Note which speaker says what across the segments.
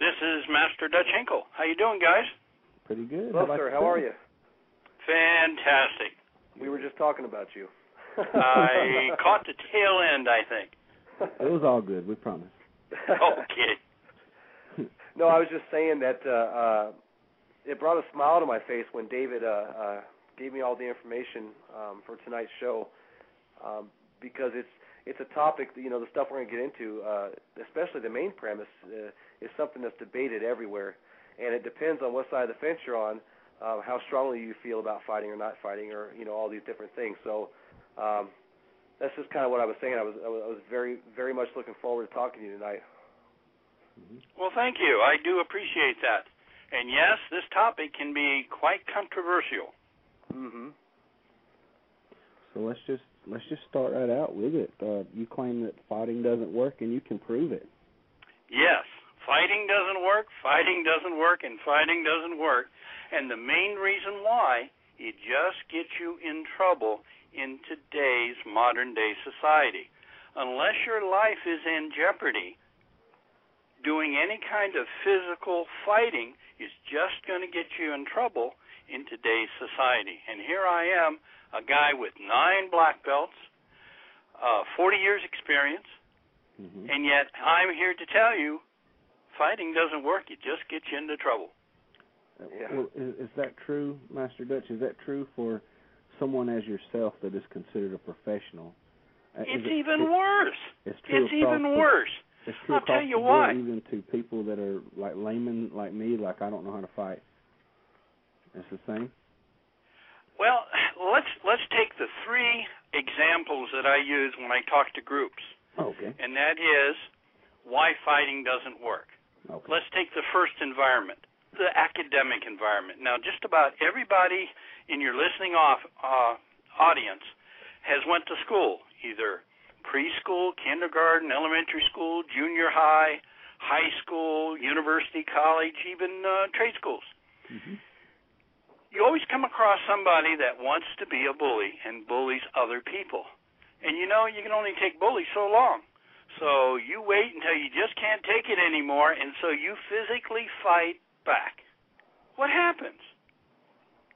Speaker 1: This is Master Dutch Hinkle. How you doing, guys?
Speaker 2: Pretty good.
Speaker 3: Hello,
Speaker 2: how
Speaker 3: sir. How are you?
Speaker 1: Fantastic.
Speaker 3: We were just talking about you.
Speaker 1: I caught the tail end, I think.
Speaker 2: It was all good. We promise.
Speaker 1: Okay.
Speaker 3: no, I was just saying that uh, uh, it brought a smile to my face when David uh, uh, gave me all the information um, for tonight's show, um, because it's it's a topic that you know the stuff we're going to get into, uh, especially the main premise, uh, is something that's debated everywhere, and it depends on what side of the fence you're on, uh, how strongly you feel about fighting or not fighting, or you know all these different things. So. Um, that's just kind of what I was saying. I was I was, very very much looking forward to talking to you tonight.
Speaker 1: Well, thank you. I do appreciate that. And yes, this topic can be quite controversial.
Speaker 3: Mhm.
Speaker 2: So let's just let's just start right out with it. Uh, you claim that fighting doesn't work, and you can prove it.
Speaker 1: Yes, fighting doesn't work, fighting doesn't work, and fighting doesn't work. And the main reason why it just gets you in trouble in today's modern day society. Unless your life is in jeopardy, doing any kind of physical fighting is just going to get you in trouble in today's society. And here I am, a guy with nine black belts, uh, 40 years experience,
Speaker 2: Mm-hmm.
Speaker 1: and yet I'm here to tell you fighting doesn't work. It just gets you into trouble.
Speaker 3: Yeah.
Speaker 2: Well, is, is that true, Master Dutch? Is that true for someone as yourself that is considered a professional? Uh,
Speaker 1: It's
Speaker 2: it-
Speaker 1: even
Speaker 2: it-
Speaker 1: worse.
Speaker 2: It's true
Speaker 1: It's even
Speaker 2: the-
Speaker 1: worse.
Speaker 2: It's true
Speaker 1: I'll tell you why.
Speaker 2: even to people that are like laymen like me, like I don't know how to fight. It's the same.
Speaker 1: Well, let's let's take the three examples that I use when I talk to groups,
Speaker 2: okay.
Speaker 1: and that is why fighting doesn't work.
Speaker 2: Okay.
Speaker 1: Let's take the first environment, the academic environment. Now, just about everybody in your listening off uh, audience has went to school, either preschool, kindergarten, elementary school, junior high, high school, university, college, even uh, trade schools.
Speaker 2: hmm
Speaker 1: You always come across somebody that wants to be a bully and bullies other people. And you know, you can only take bullies so long. So you wait until you just can't take it anymore, and so you physically fight back. What happens?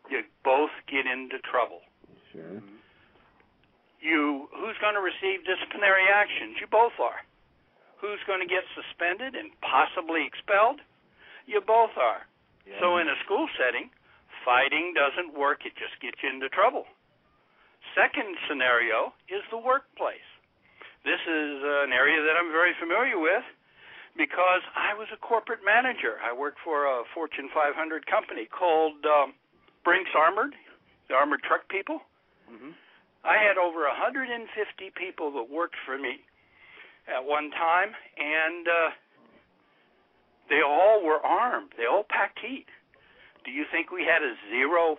Speaker 1: You both get into trouble.
Speaker 2: Sure.
Speaker 1: You who's going to receive disciplinary actions? You both are. Who's going to get suspended and possibly expelled? You both are. So in a school setting, fighting doesn't work, it just gets you into trouble. Second scenario is the workplace. This is an area that I'm very familiar with because I was a corporate manager. I worked for a Fortune 500 company called um, Brinks Armored, the armored truck people.
Speaker 3: Mhm.
Speaker 1: I had over 150 people that worked for me at one time, and uh, they all were armed. They all packed heat. Do you think we had a zero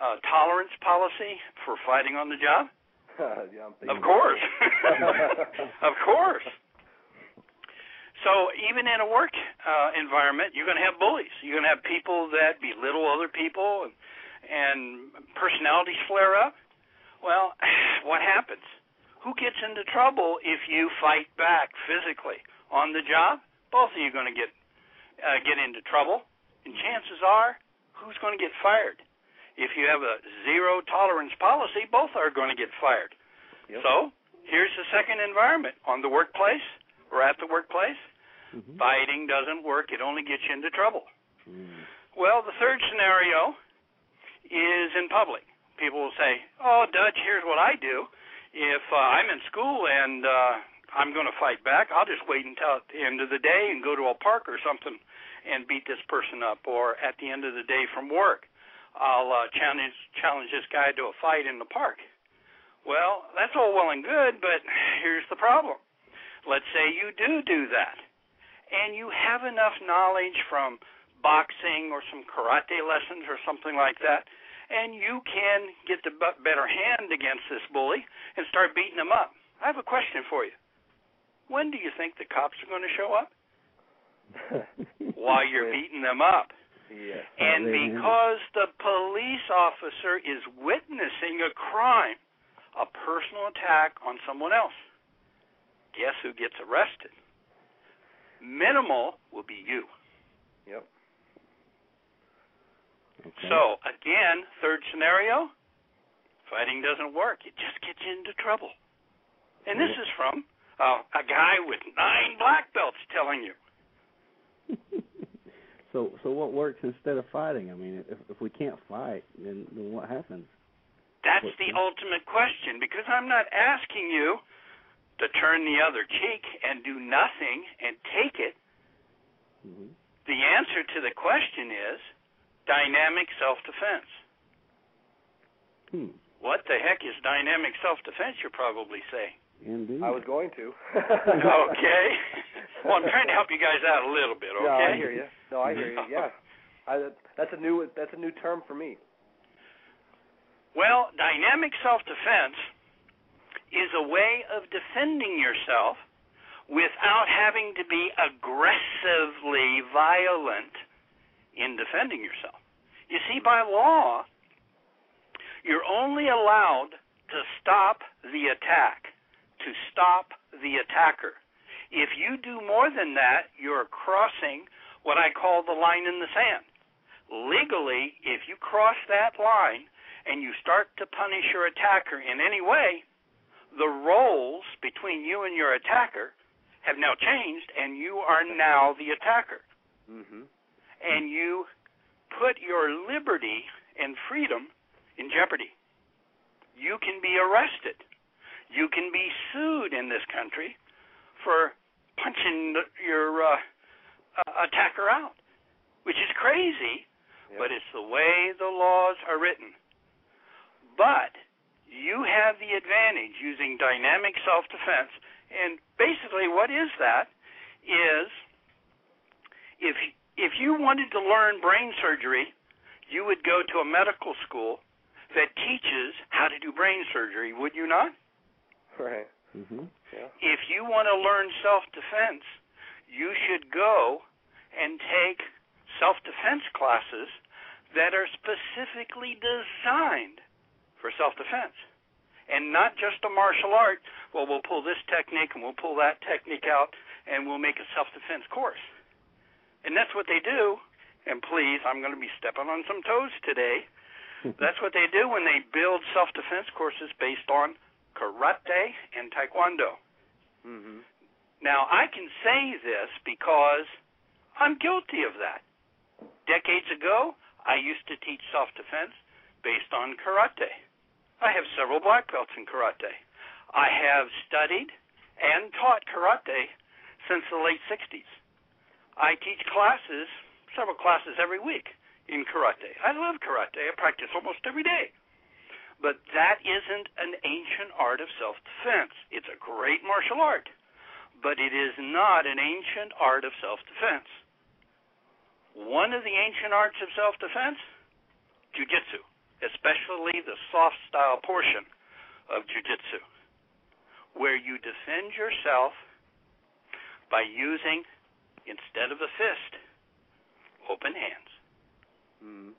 Speaker 1: uh, tolerance policy for fighting on the job?
Speaker 3: yeah,
Speaker 1: Of course. of course. So even in a work uh, environment, you're going to have bullies. You're going to have people that belittle other people, and, and personalities flare up. Well, what happens? Who gets into trouble if you fight back physically on the job? Both of you are going to get uh, get into trouble, and chances are, who's going to get fired? If you have a zero tolerance policy, both are going to get fired.
Speaker 3: Yep.
Speaker 1: So here's the second environment on the workplace or at the workplace.
Speaker 2: Mhm.
Speaker 1: Fighting doesn't work; it only gets you into trouble.
Speaker 2: Mm.
Speaker 1: Well, the third scenario is in public. People will say, "Oh, Dutch, here's what I do. If uh, I'm in school and uh, I'm going to fight back, I'll just wait until at the end of the day and go to a park or something and beat this person up. Or at the end of the day from work, I'll uh, challenge challenge this guy to a fight in the park." Well, that's all well and good, but here's the problem. Let's say you do do that, and you have enough knowledge from boxing or some karate lessons or something like that, and you can get the better hand against this bully and start beating him up. I have a question for you. When do you think the cops are going to show up? While you're beating them up.
Speaker 3: Yes.
Speaker 1: And because the police officer is witnessing a crime, a personal attack on someone else, guess who gets arrested? Minimal will be you.
Speaker 3: Yep.
Speaker 2: Okay.
Speaker 1: So again, third scenario, fighting doesn't work. It just gets you into trouble. And this is from uh, a guy with nine black belts telling you.
Speaker 2: so so what works instead of fighting? I mean, if if we can't fight, then then what happens?
Speaker 1: That's the ultimate question because I'm not asking you to turn the other cheek and do nothing and take it.
Speaker 2: hmm
Speaker 1: The answer to the question is dynamic self-defense.
Speaker 2: Hmm.
Speaker 1: What the heck is dynamic self-defense? You're probably saying.
Speaker 2: Indeed.
Speaker 3: I was going to.
Speaker 1: okay. Well, I'm trying to help you guys out a little bit. Okay.
Speaker 3: No, I hear you. No, I hear you. Yeah, I, that's a new that's a new term for me.
Speaker 1: Well, dynamic self-defense is a way of defending yourself without having to be aggressively violent in defending yourself. You see, by law, you're only allowed to stop the attack, to stop the attacker. If you do more than that, you're crossing what I call the line in the sand. Legally, if you cross that line and you start to punish your attacker in any way, the roles between you and your attacker have now changed, and you are now the attacker.
Speaker 3: Mhm.
Speaker 1: And you put your liberty and freedom in jeopardy. You can be arrested. You can be sued in this country for punching your uh, uh, attacker out, which is crazy,
Speaker 3: Yep.
Speaker 1: but it's the way the laws are written. But you have the advantage using dynamic self defense. And basically, what is that? Is if if you wanted to learn brain surgery, you would go to a medical school that teaches how to do brain surgery, would you not?
Speaker 3: right.
Speaker 2: hmm
Speaker 3: Yeah.
Speaker 1: If you want to learn self defense, you should go and take self defense classes that are specifically designed for self defense. And not just a martial art, well, we'll pull this technique and we'll pull that technique out and we'll make a self defense course. And that's what they do. And please, I'm going to be stepping on some toes today. That's what they do when they build self defense courses based on karate and taekwondo.
Speaker 3: Mhm.
Speaker 1: Now, I can say this because I'm guilty of that. Decades ago, I used to teach self defense based on karate. I have several black belts in karate. I have studied and taught karate since the late 60s. I teach classes, several classes every week in karate. I love karate. I practice almost every day. But that isn't an ancient art of self defense. It's a great martial art but it is not an ancient art of self defense. One of the ancient arts of self defense, jujitsu, especially the soft style portion of jujitsu, where you defend yourself by using, instead of the fist, open hands.
Speaker 3: Mhm.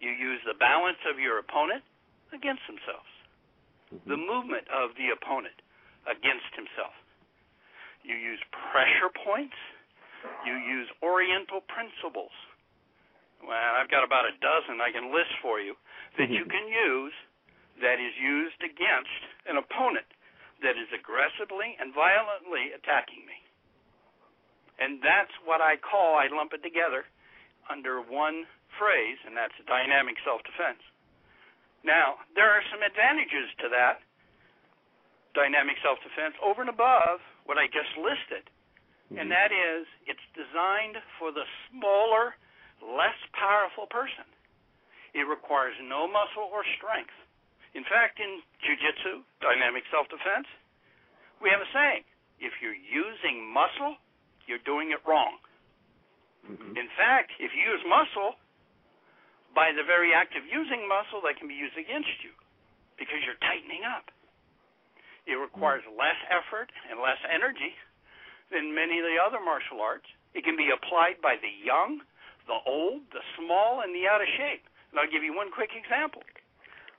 Speaker 1: You use the balance of your opponent against themselves, the
Speaker 2: Mm-hmm.
Speaker 1: movement of the opponent against himself. You use pressure points. You use oriental principles. Well, I've got about a dozen I can list for you that you mm-hmm. can use that is used against an opponent that is aggressively and violently attacking me. And that's what I call, I lump it together under one phrase, and that's dynamic self defense. Now, there are some advantages to that dynamic self defense over and above what I just listed. And mm-hmm. that is, it's designed for the smaller, less powerful person. It requires no muscle or strength. In fact, in jiu-jitsu, dynamic self-defense, we have a saying: if you're using muscle, you're doing it wrong.
Speaker 2: Mhm.
Speaker 1: In fact, if you use muscle, by the very act of using muscle, that can be used against you because you're tightening up. It requires less effort and less energy than many of the other martial arts. It can be applied by the young, the old, the small, and the out of shape. And I'll give you one quick example.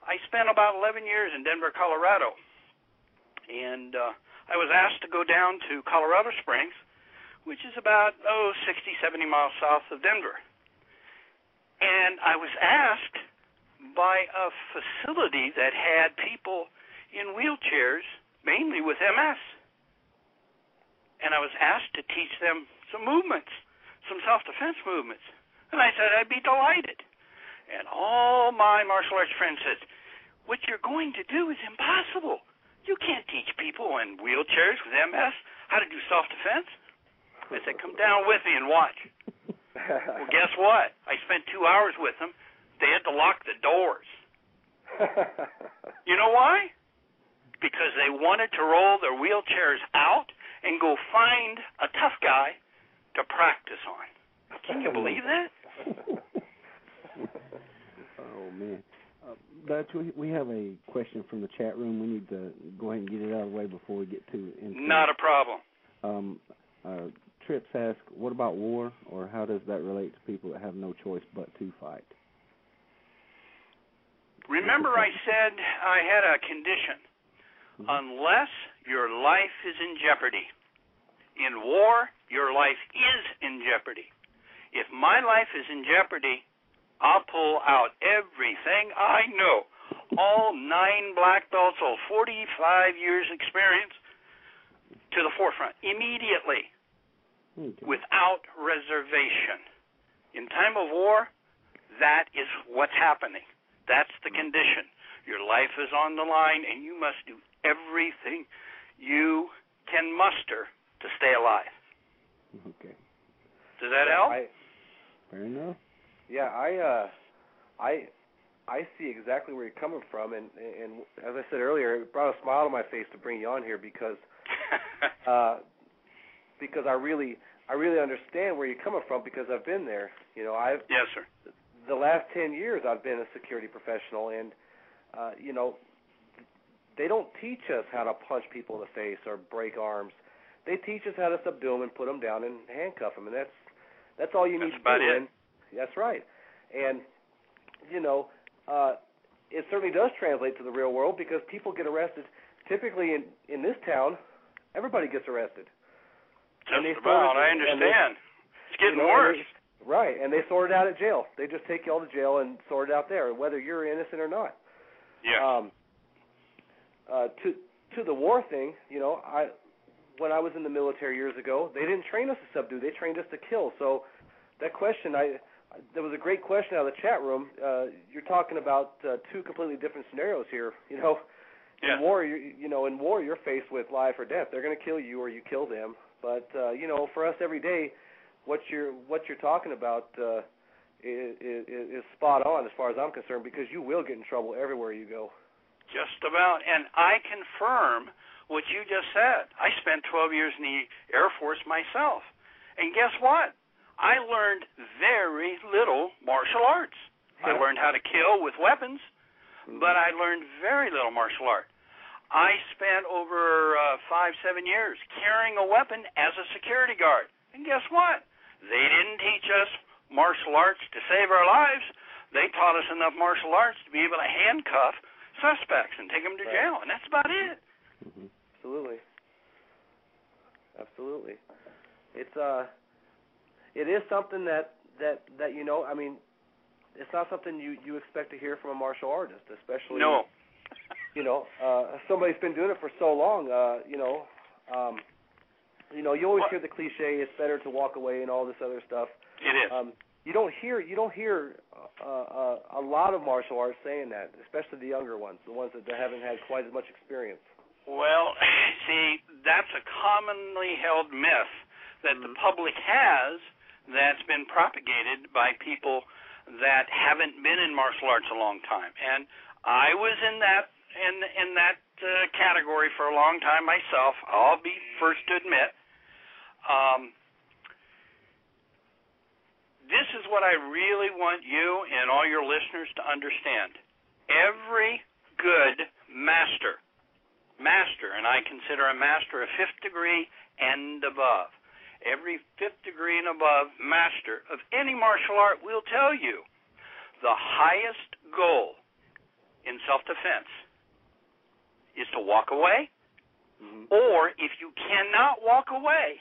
Speaker 1: I spent about 11 years in Denver, Colorado, and uh, I was asked to go down to Colorado Springs, which is about oh 60, 70 miles south of Denver. And I was asked by a facility that had people in wheelchairs, mainly with MS. And I was asked to teach them some movements, some self defense movements. And I said I'd be delighted. And all my martial arts friends said, What you're going to do is impossible. You can't teach people in wheelchairs with MS how to do self defense. I said, Come down with me and watch. well, guess what? I spent two hours with them. They had to lock the doors. you know why? Because they wanted to roll their wheelchairs out and go find a tough guy to practice on. Can you hmm. believe that?
Speaker 2: Oh man. Uh, Dutch, we, we have a question from the chat room. We need to go ahead and get it out of the way before we get to. Into
Speaker 1: Not a problem.
Speaker 2: Um, uh, Trips ask, what about war, or how does that relate to people that have no choice but to fight?
Speaker 1: Remember, I said I had a condition.
Speaker 2: Mm-hmm.
Speaker 1: Unless your life is in jeopardy. In war, your life is in jeopardy. If my life is in jeopardy, I'll pull out everything I know. All nine black belts, all 45 years experience to the forefront immediately
Speaker 2: Okay.
Speaker 1: without reservation. In time of war, that is what's happening. That's the condition. Your life is on the line, and you must do everything you can muster to stay alive.
Speaker 2: Okay.
Speaker 1: Does that help?
Speaker 3: I,
Speaker 2: Fair enough.
Speaker 3: yeah, I uh I I see exactly where you're coming from and and as I said earlier, it brought a smile to my face to bring you on here because uh because I really I really understand where you're coming from because I've been there. You know, I've
Speaker 1: yes, sir.
Speaker 3: the last 10 years I've been a security professional and uh you know they don't teach us how to punch people in the face or break arms. They teach us how to subdue them and put them down and handcuff them and that's that's all you need
Speaker 1: That's
Speaker 3: to
Speaker 1: about
Speaker 3: do.
Speaker 1: it.
Speaker 3: And that's right. And you know, uh it certainly does translate to the real world because people get arrested typically in in this town everybody gets arrested. And they
Speaker 1: Just about. I
Speaker 3: and they-
Speaker 1: understand. it's getting
Speaker 3: you know,
Speaker 1: worse.
Speaker 3: they- Right, and they sort it out at jail. They just take you all to jail and sort it out there, whether you're innocent or not.
Speaker 1: yeah.
Speaker 3: Um, uh, to to the war thing, you know, I when I was in the military years ago, they didn't train us to subdue; they trained us to kill. So that question, I there was a great question out of the chat room. Uh, you're talking about uh, two completely different scenarios here. You know,
Speaker 1: yeah.
Speaker 3: in war, you you know, in war, you're faced with life or death. They're going to kill you or you kill them. But uh, you know, for us every day, what you're what you're talking about uh, is, is, is spot on as far as I'm concerned because you will get in trouble everywhere you go.
Speaker 1: Just about. And I confirm what you just said. I spent 12 years in the Air Force myself. And guess what? I learned very little martial arts. I learned how to kill with weapons, but I learned very little martial art. I spent over uh, five, seven years carrying a weapon as a security guard. And guess what? They didn't teach us martial arts to save our lives. They taught us enough martial arts to be able to handcuff suspects and take them to jail, and that's about it.
Speaker 2: hmm
Speaker 3: Absolutely. Absolutely. It's uh it is something that that that you know, I mean, it's not something you you expect to hear from a martial artist, especially
Speaker 1: No.
Speaker 3: you know, uh somebody's been doing it for so long, uh, you know, um you know, you always
Speaker 1: What-
Speaker 3: hear the cliche it's better to walk away and all this other stuff.
Speaker 1: It is.
Speaker 3: Um you don't hear you don't hear uh, uh, a lot of martial arts saying that, especially the younger ones, the ones that haven't had quite as much experience.
Speaker 1: Well, see, that's a commonly held myth that the public has that's been propagated by people that haven't been in martial arts a long time. And I was in that in in that uh, category for a long time myself. I'll be first to admit. Um, this is what I really want you and all your listeners to understand. Every good master master, and I consider a master a fifth degree and above. Every fifth degree and above master of any martial art will tell you the highest goal in self defense is to walk away,
Speaker 3: Mm-hmm.
Speaker 1: or if you cannot walk away,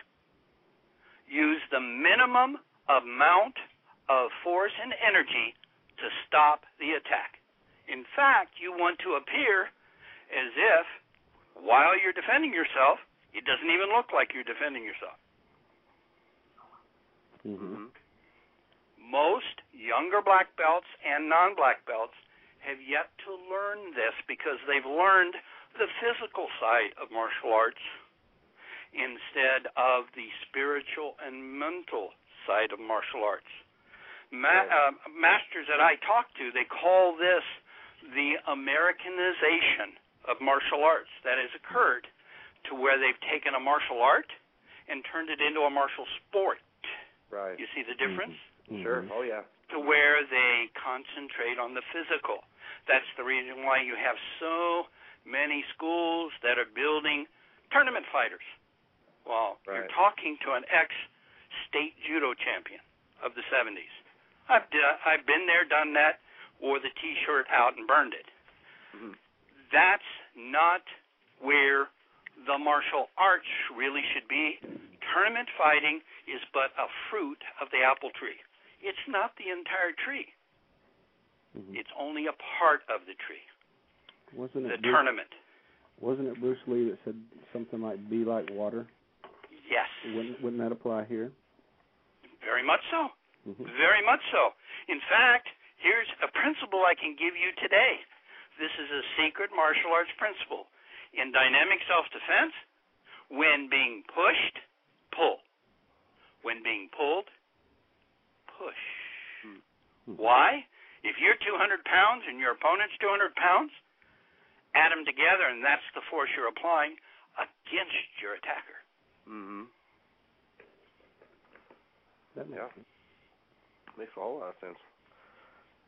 Speaker 1: use the minimum amount of force and energy to stop the attack. In fact, you want to appear as if, while you're defending yourself, it doesn't even look like you're defending yourself.
Speaker 2: Mm-hmm.
Speaker 1: Most younger black belts and non black belts have yet to learn this because they've learned the physical side of martial arts instead of the spiritual and mental side of martial arts. Ma- uh, masters that I talk to, they call this the Americanization of martial arts that has occurred to where they've taken a martial art and turned it into a martial sport.
Speaker 3: Right.
Speaker 1: You see the difference?
Speaker 2: Mm-hmm.
Speaker 3: Sure. Oh yeah.
Speaker 1: To where they concentrate on the physical. That's the reason why you have so many schools that are building tournament fighters. Well,
Speaker 3: Right.
Speaker 1: you're talking to an ex state judo champion of the 70s. I've d- I've been there, done that, wore the T-shirt out and burned it.
Speaker 3: Mhm.
Speaker 1: That's not where the martial arts really should be. Tournament fighting is but a fruit of the apple tree. It's not the entire tree.
Speaker 2: Mhm.
Speaker 1: It's only a part of the tree.
Speaker 2: Wasn't
Speaker 1: The
Speaker 2: it Bruce,
Speaker 1: tournament.
Speaker 2: wasn't it Bruce Lee that said something like "be like water"?
Speaker 1: Yes.
Speaker 2: Wouldn't wouldn't that apply here?
Speaker 1: Very much so.
Speaker 2: Mm-hmm.
Speaker 1: Very much so. In fact, here's a principle I can give you today. This is a secret martial arts principle. In dynamic self defense, when being pushed, pull. When being pulled, push.
Speaker 2: Hmm.
Speaker 1: Why? If you're 200 pounds and your opponent's 200 pounds, add them together, and that's the force you're applying against your attacker.
Speaker 3: Mhm.
Speaker 2: That makes
Speaker 3: Yeah. Makes a whole lot of sense.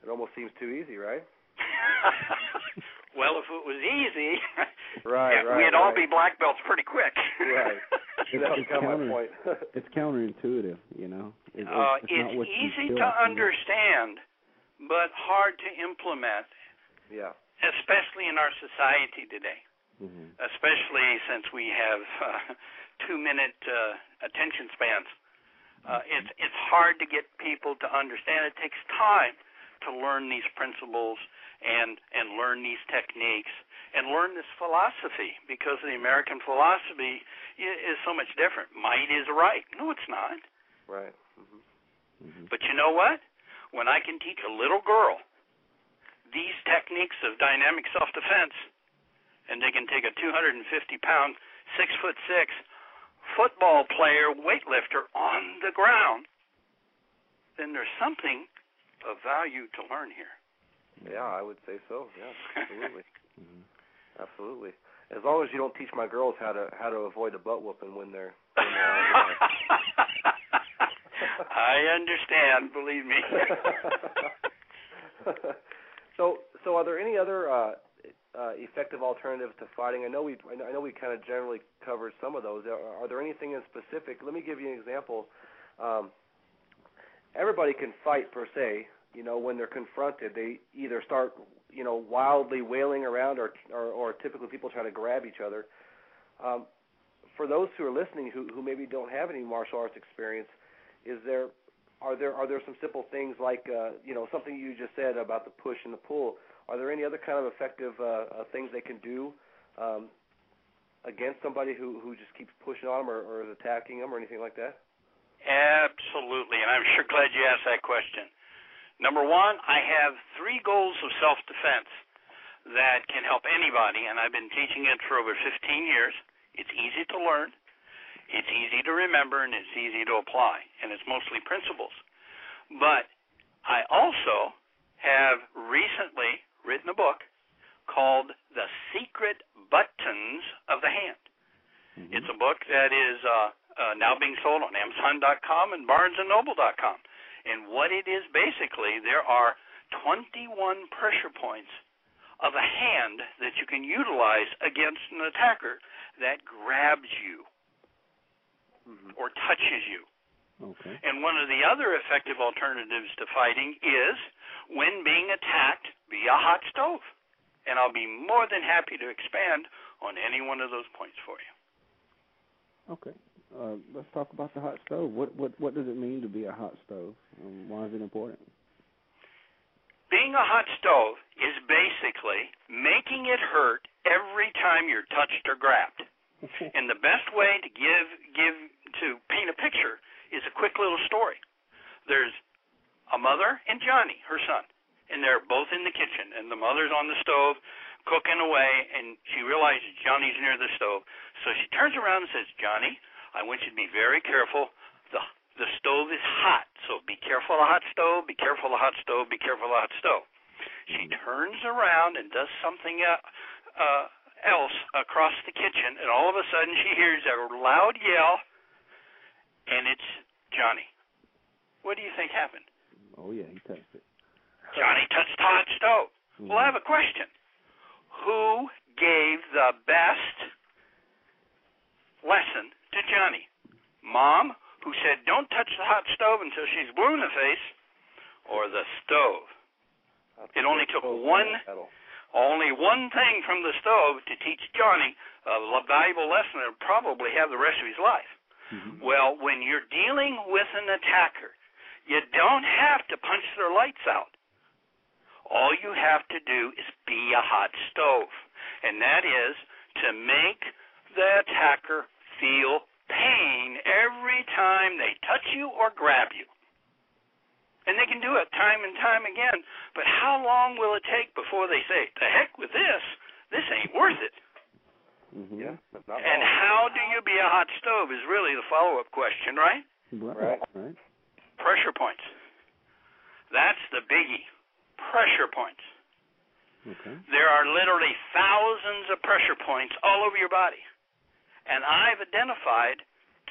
Speaker 3: It almost seems too easy, right?
Speaker 1: well, if it was easy,
Speaker 3: Right,
Speaker 1: yeah,
Speaker 3: right,
Speaker 1: we'd all be black belts pretty quick.
Speaker 3: Right.
Speaker 2: It's-
Speaker 3: That's
Speaker 2: it's counter-
Speaker 3: point.
Speaker 2: It's counterintuitive, you know. It,
Speaker 1: uh,
Speaker 2: it's,
Speaker 1: it's
Speaker 2: not what you
Speaker 1: easy to
Speaker 2: like, you
Speaker 1: understand, but hard to implement,
Speaker 3: yeah.
Speaker 1: especially in our society today.
Speaker 2: Mhm.
Speaker 1: Especially since we have uh, two-minute uh, attention spans. Uh, it's it's hard to get people to understand. It takes time to learn these principles and and learn these techniques and learn this philosophy because the American philosophy is so much different. Might is right. No, it's not.
Speaker 3: Right. Mhm.
Speaker 2: Mhm.
Speaker 1: But you know what? When I can teach a little girl these techniques of dynamic self-defense, and they can take a 250 pound, six foot six football player, weightlifter on the ground, then there's something of value to learn here.
Speaker 3: Yeah, I would say so. Yeah, absolutely,
Speaker 2: Mhm.
Speaker 3: absolutely. As long as you don't teach my girls how to how to avoid a butt whooping when they're when they're
Speaker 1: I understand, believe me.
Speaker 3: so, so are there any other uh, uh, effective alternatives to fighting? I know we, I know, I know we kind of generally covered some of those. Are, are there anything in specific? Let me give you an example. Um, everybody can fight per se. You know, when they're confronted, they either start, you know, wildly wailing around, or, or, or typically people try to grab each other. Um, for those who are listening who, who maybe don't have any martial arts experience, is there are there are there some simple things like uh, you know something you just said about the push and the pull? Are there any other kind of effective uh, uh, things they can do um, against somebody who who just keeps pushing on them or, or is attacking them or anything like that?
Speaker 1: Absolutely, and I'm sure glad you asked that question. Number one, I have three goals of self defense that can help anybody, and I've been teaching it for over 15 years. It's easy to learn, it's easy to remember, and it's easy to apply, and it's mostly principles. But I also have recently written a book called The Secret Buttons of the Hand.
Speaker 2: Mhm.
Speaker 1: It's a book that is uh, uh, now being sold on Amazon.com and BarnesandNoble.com. And what it is basically, there are 21 pressure points of a hand that you can utilize against an attacker that grabs you
Speaker 3: Mm-hmm.
Speaker 1: or touches you.
Speaker 2: Okay.
Speaker 1: And one of the other effective alternatives to fighting is when being attacked via a hot stove. And I'll be more than happy to expand on any one of those points for you.
Speaker 2: Okay. Uh, let's talk about the hot stove. What what what does it mean to be a hot stove? Um, why is it important?
Speaker 1: Being a hot stove is basically making it hurt every time you're touched or grabbed. and the best way to give give to paint a picture is a quick little story. There's a mother and Johnny, her son, and they're both in the kitchen, and the mother's on the stove cooking away, and she realizes Johnny's near the stove, so she turns around and says, "Johnny, I want you to be very careful. the The stove is hot, so be careful of the hot stove. Be careful of the hot stove. Be careful of the hot stove." She turns around and does something uh, uh, else across the kitchen, and all of a sudden she hears a loud yell, and it's Johnny. What do you think happened?
Speaker 2: Oh yeah, he touched it.
Speaker 1: Johnny touched the hot stove.
Speaker 2: Mm-hmm.
Speaker 1: Well, I have a question. Who gave the best lesson to Johnny? Mom, who said, "Don't touch the hot stove until she's blue in the face," or the stove? It only took one only one thing from the stove to teach Johnny a valuable lesson that would probably have the rest of his life.
Speaker 2: Mm-hmm.
Speaker 1: Well, when you're dealing with an attacker, you don't have to punch their lights out. All you have to do is be a hot stove, and that is to make the attacker feel pain every time they touch you or grab you. And they can do it time and time again. But how long will it take before they say, "The heck with this. This ain't worth it."
Speaker 2: Mm-hmm.
Speaker 3: Yeah.
Speaker 1: And how do you be a hot stove is really the follow-up question, right?
Speaker 2: Right.
Speaker 3: Right.
Speaker 2: Right.
Speaker 1: Pressure points. That's the biggie. Pressure points.
Speaker 2: Okay.
Speaker 1: There are literally thousands of pressure points all over your body. And I've identified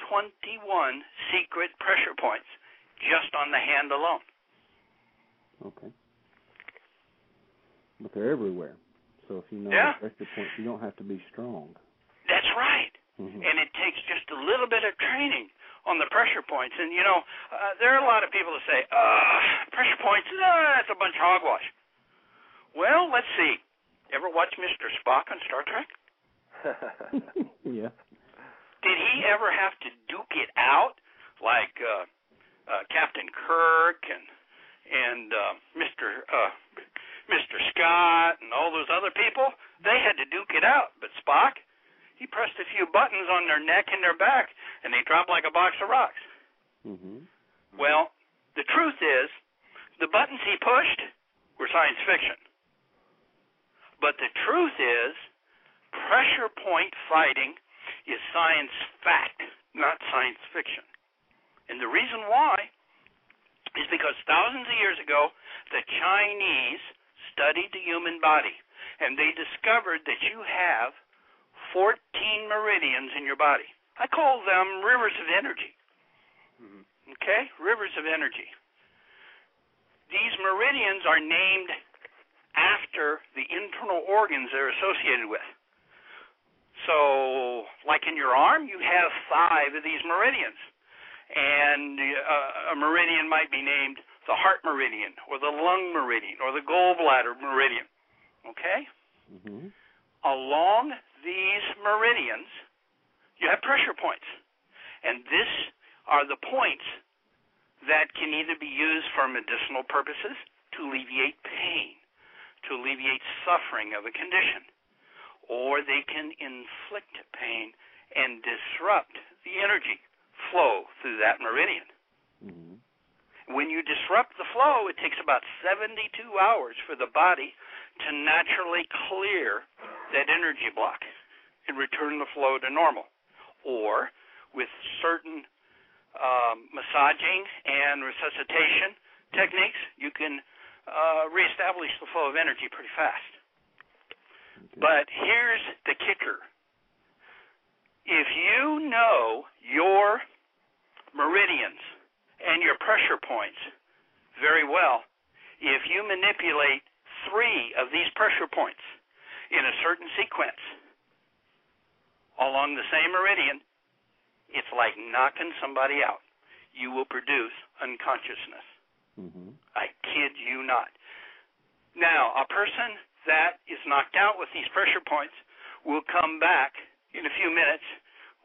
Speaker 1: 21 secret pressure points just on the hand alone.
Speaker 2: Okay. But they're everywhere. So if you know
Speaker 1: Yeah.
Speaker 2: the pressure points, you don't have to be strong.
Speaker 1: That's right.
Speaker 2: Mm-hmm.
Speaker 1: And it takes just a little bit of training on the pressure points. And, you know, uh, there are a lot of people that say, uh, pressure points, uh, that's a bunch of hogwash. Well, let's see. Ever watch Mr. Spock on Star Trek?
Speaker 2: yeah.
Speaker 1: Did he ever have to duke it out like uh, uh, Captain Kirk and and uh, Mr. Uh, Mr. Scott and all those other people? They had to duke it out, but Spock, he pressed a few buttons on their neck and their back, and they dropped like a box of rocks.
Speaker 2: Mm-hmm.
Speaker 1: Well, the truth is, the buttons he pushed were science fiction. But the truth is, pressure point fighting is science fact, not science fiction. And the reason why is because thousands of years ago, the Chinese studied the human body, and they discovered that you have 14 meridians in your body. I call them rivers of energy.
Speaker 3: Mhm.
Speaker 1: Okay? Rivers of energy. These meridians are named after the internal organs they're associated with. So, like in your arm, you have five of these meridians. And uh, a meridian might be named the heart meridian, or the lung meridian, or the gallbladder meridian. Okay?
Speaker 2: Mm-hmm.
Speaker 1: along these meridians, you have pressure points. And this are the points that can either be used for medicinal purposes to alleviate pain, to alleviate suffering of a condition, or they can inflict pain and disrupt the energy flow through that meridian.
Speaker 2: Mm-hmm.
Speaker 1: When you disrupt the flow, it takes about 72 hours for the body to naturally clear that energy block and return the flow to normal. Or with certain um, massaging and resuscitation techniques, you can uh, reestablish the flow of energy pretty fast. But here's the kicker if you know your meridians and your pressure points very well, if you manipulate three of these pressure points in a certain sequence along the same meridian, it's like knocking somebody out. You will produce unconsciousness.
Speaker 2: Mm-hmm.
Speaker 1: I kid you not. Now, a person that is knocked out with these pressure points will come back in a few minutes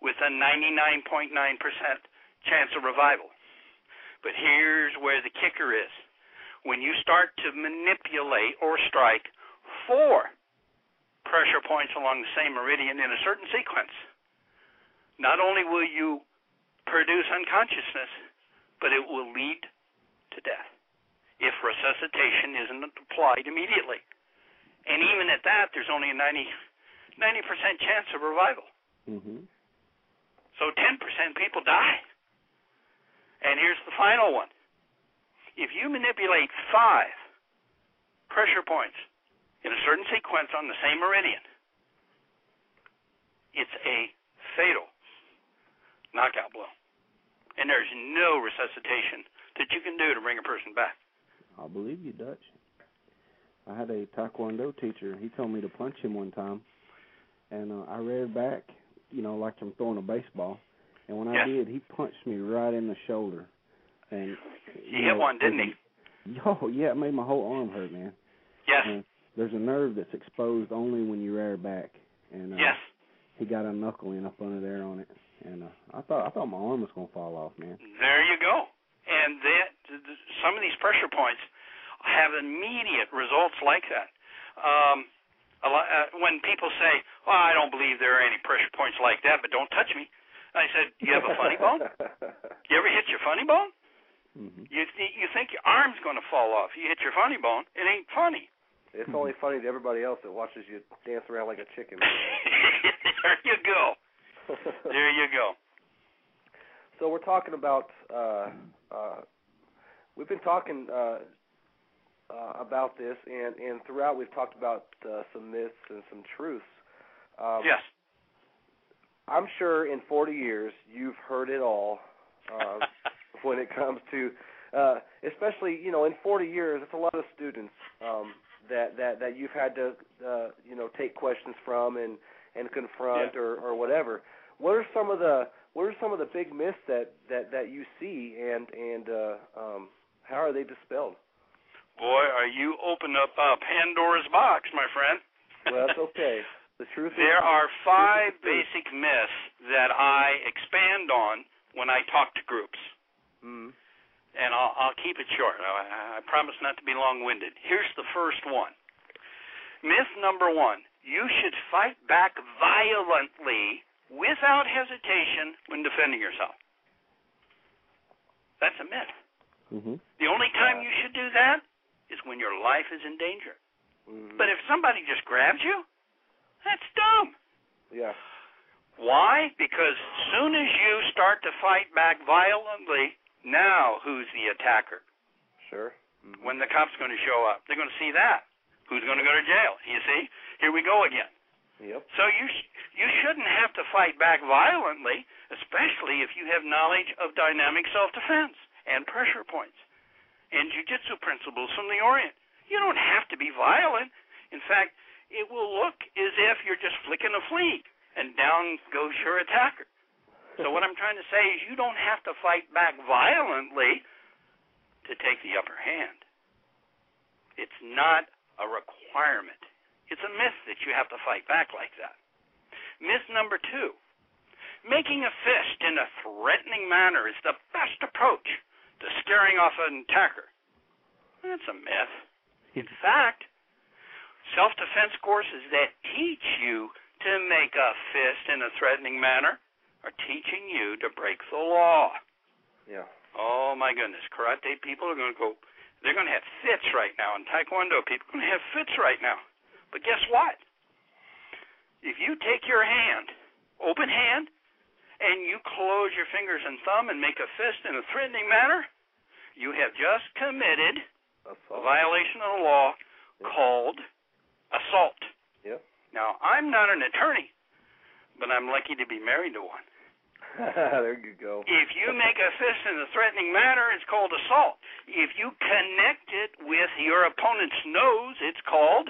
Speaker 1: with a 99.9% chance of revival. But here's where the kicker is. When you start to manipulate or strike four pressure points along the same meridian in a certain sequence, not only will you produce unconsciousness, but it will lead to death if resuscitation isn't applied immediately. And even at that, there's only a 90, 90% chance of revival.
Speaker 2: Mhm.
Speaker 1: So 10% people die. And here's the final one. If you manipulate five pressure points in a certain sequence on the same meridian, it's a fatal knockout blow. And there's no resuscitation that you can do to bring a person back.
Speaker 2: I believe you, Dutch. I had a Taekwondo teacher. He told me to punch him one time, and uh, I reared back, you know, like I'm throwing a baseball. And when
Speaker 1: Yes.
Speaker 2: I did, he punched me right in the shoulder. And
Speaker 1: He hit one, didn't he?
Speaker 2: Oh yeah, it made my whole arm hurt, man.
Speaker 1: Yes.
Speaker 2: And there's a nerve that's exposed only when you rear back, and uh,
Speaker 1: Yes.
Speaker 2: he got a knuckle in up under there on it. And uh, I thought I thought my arm was gonna fall off, man.
Speaker 1: There you go. And that th- th- some of these pressure points have immediate results like that. Um, a lot, uh, when people say, "Well, I don't believe there are any pressure points like that," but don't touch me, I said, "You have a funny bone? You ever hit your funny bone?
Speaker 2: hmm
Speaker 1: You th- you think your arm's going to fall off? You hit your funny bone. It ain't funny."
Speaker 3: it's only funny to everybody else that watches you dance around like a chicken.
Speaker 1: there you go. There you go.
Speaker 3: So we're talking about uh, uh, we've been talking uh, uh, about this, and and throughout we've talked about uh, some myths and some truths. Um,
Speaker 1: Yes.
Speaker 3: I'm sure in 40 years you've heard it all um, when it comes to, uh, especially you know in 40 years it's a lot of students um, that that that you've had to uh, you know take questions from and and confront
Speaker 1: Yeah.
Speaker 3: or or whatever. What are some of the what are some of the big myths that that that you see and and uh, um, how are they dispelled?
Speaker 1: Boy, are you open up uh, Pandora's box, my friend.
Speaker 3: Well, that's okay. The truth is
Speaker 1: There are five
Speaker 3: is the truth.
Speaker 1: basic myths that I expand on when I talk to groups,
Speaker 3: Mm.
Speaker 1: and I'll, I'll keep it short. I, I promise not to be long-winded. Here's the first one. Myth number one: You should fight back violently without hesitation when defending yourself. That's a myth.
Speaker 2: Mhm.
Speaker 1: The only time you should do that is when your life is in danger.
Speaker 3: Mm.
Speaker 1: But if somebody just grabs you, that's dumb.
Speaker 3: yeah.
Speaker 1: Why? Because soon as you start to fight back violently, now who's the attacker?
Speaker 3: Sure. Mhm.
Speaker 1: When the cop's going to show up, they're going to see that. Who's going to go to jail? You see? Here we go again.
Speaker 3: Yep.
Speaker 1: So you sh- you shouldn't have to fight back violently, especially if you have knowledge of dynamic self-defense and pressure points and jujitsu principles from the Orient. You don't have to be violent. In fact, it will look as if you're just flicking a flea, and down goes your attacker. So what I'm trying to say is you don't have to fight back violently to take the upper hand. It's not a requirement. It's a myth that you have to fight back like that. Myth number two making a fist in a threatening manner is the best approach to scaring off an attacker. That's a myth. In fact, self defense courses that teach you to make a fist in a threatening manner are teaching you to break the law.
Speaker 3: Yeah.
Speaker 1: Oh my goodness, karate people are going to go. They're going to have fits right now, and taekwondo people are going to have fits right now. But guess what? If you take your hand, open hand, and you close your fingers and thumb and make a fist in a threatening manner, you have just committed a violation of the law
Speaker 3: Yep.
Speaker 1: called assault.
Speaker 3: Yep.
Speaker 1: Now, I'm not an attorney, but I'm lucky to be married to one.
Speaker 3: there you go.
Speaker 1: If you make a fist in a threatening manner, it's called assault. If you connect it with your opponent's nose, it's called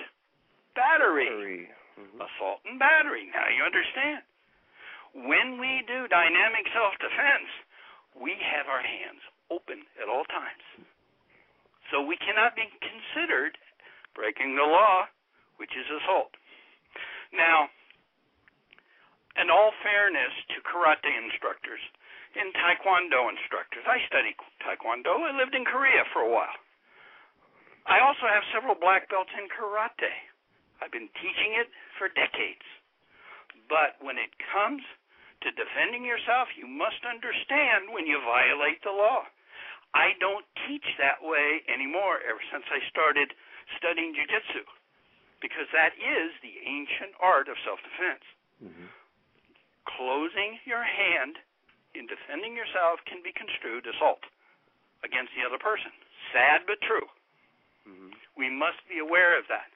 Speaker 1: battery.
Speaker 3: Battery. Mhm.
Speaker 1: Assault and battery. Now you understand. When we do dynamic self defense, we have our hands open at all times. So we cannot be considered breaking the law, which is assault. Now, in all fairness to karate instructors and taekwondo instructors, I studied taekwondo. I lived in Korea for a while. I also have several black belts in karate. I've been teaching it for decades. But when it comes to defending yourself, you must understand when you violate the law. I don't teach that way anymore ever since I started studying jiu-jitsu because that is the ancient art of self-defense. Mm-hmm. Closing your hand in defending yourself can be construed assault against the other person. Sad but true. Mm-hmm. We must be aware of that.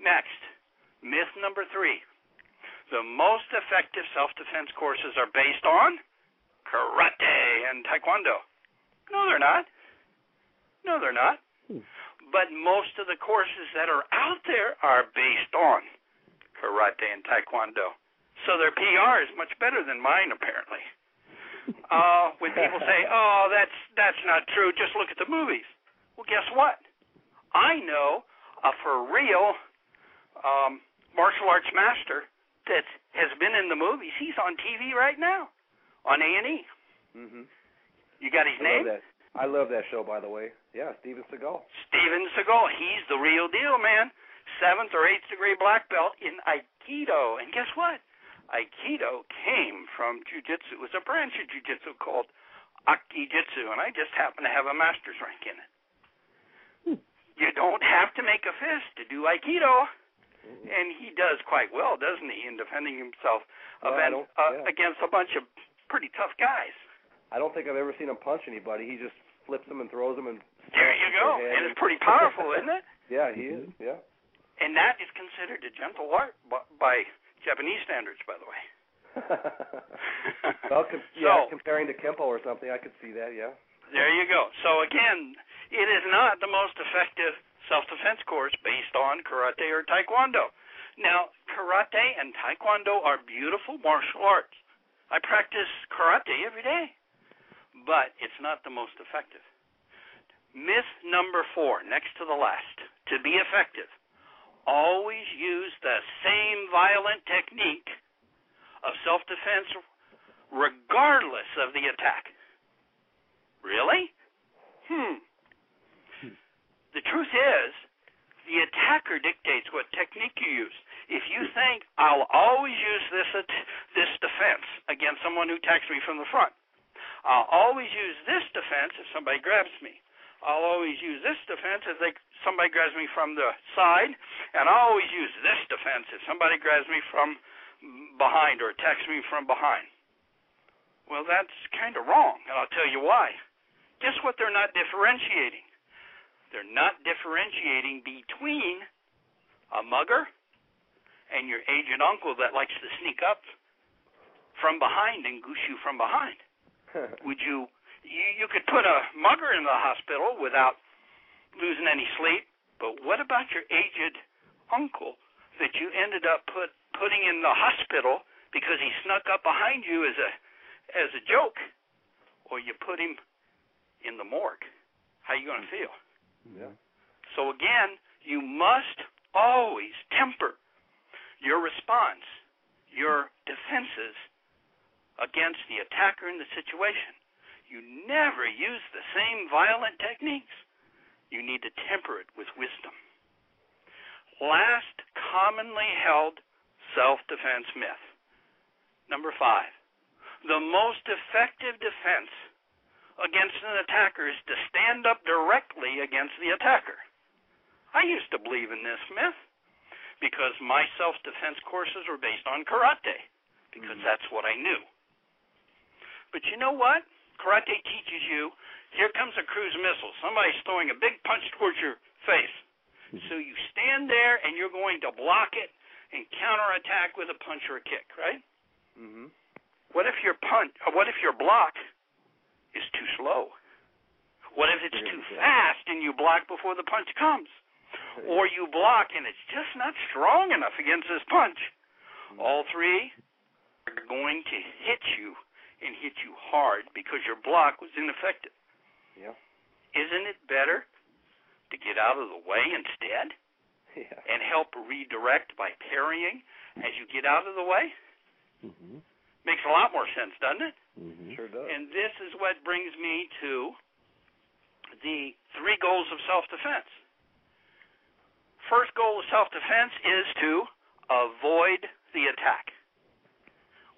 Speaker 1: Next, myth number three. The most effective self-defense courses are based on karate and taekwondo. No, they're not. No, they're not. Hmm. But most of the courses that are out there are based on karate and taekwondo. So their PR is much better than mine, apparently. Uh, when people say, "Oh, that's that's not true," just look at the movies. Well, guess what? I know a for real um, martial arts master that has been in the movies. He's on TV right now on A and E. Mm-hmm. You got his
Speaker 3: I
Speaker 1: name?
Speaker 3: Love that. I love that show, by the way. Yeah, Steven Seagal.
Speaker 1: Steven Seagal. He's the real deal, man. Seventh or eighth degree black belt in Aikido. And guess what? Aikido came from Jiu-Jitsu. It was a branch of Jiu-Jitsu called Aikijitsu, and I just happen to have a master's rank in it. Hmm. You don't have to make a fist to do Aikido. And he does quite well, doesn't he, in defending himself
Speaker 3: well,
Speaker 1: event,
Speaker 3: uh,
Speaker 1: yeah. against a bunch of pretty tough guys.
Speaker 3: I don't think I've ever seen him punch anybody. He just flips them and throws them and.
Speaker 1: There you go, and it's pretty powerful, isn't it?
Speaker 3: Yeah, he is. Yeah.
Speaker 1: And that is considered a gentle art by Japanese standards, by the way.
Speaker 3: well, com- yeah, so, comparing to kempo or something, I could see that. Yeah.
Speaker 1: There you go. So again, it is not the most effective self-defense course based on karate or taekwondo. Now, karate and taekwondo are beautiful martial arts. I practice karate every day but it's not the most effective. Myth number four, next to the last. To be effective, always use the same violent technique of self defense regardless of the attack. Really? Hmm. The truth is, the attacker dictates what technique you use. If you think I'll always use this this defense against someone who attacks me from the front, I'll always use this defense if somebody grabs me. I'll always use this defense if they somebody grabs me from the side, and I'll always use this defense if somebody grabs me from behind or attacks me from behind. Well, that's kind of wrong, and I'll tell you why. Guess what they're not differentiating? They're not differentiating between a mugger and your agent uncle that likes to sneak up from behind and goose you from behind. would you, you you could put a mugger in the hospital without losing any sleep, but what about your aged uncle that you ended up put putting in the hospital because he snuck up behind you as a as a joke, or you put him in the morgue? How are you going to hmm.
Speaker 3: feel?
Speaker 1: So again, you must always temper your response, your defenses against the attacker in the situation. You never use the same violent techniques. You need to temper it with wisdom. Last commonly held self defense myth. Number five. The most effective defense against an attacker is to stand up directly against the attacker. I used to believe in this myth because my self defense courses were based on karate, because mm-hmm. that's what I knew. But you know what? Karate teaches you here comes a cruise missile. Somebody's throwing a big punch towards your face. So you stand there and you're going to block it and counterattack with a punch or a kick, right?
Speaker 3: Mhm.
Speaker 1: What if your punch uh, what if your block is too slow? What if it's too fast and you block before the punch comes? Or you block and it's just not strong enough against this punch. Mm-hmm. All three are going to hit you and hit you hard because your block was ineffective.
Speaker 3: Yeah.
Speaker 1: Isn't it better to get out of the way instead?
Speaker 3: Yeah.
Speaker 1: And help redirect by parrying as you get out of the way?
Speaker 2: Mhm.
Speaker 1: Makes a lot more sense, doesn't it?
Speaker 2: Mhm.
Speaker 3: Sure does.
Speaker 1: And this is what brings me to the three goals of self defense. First goal of self defense is to avoid the attack.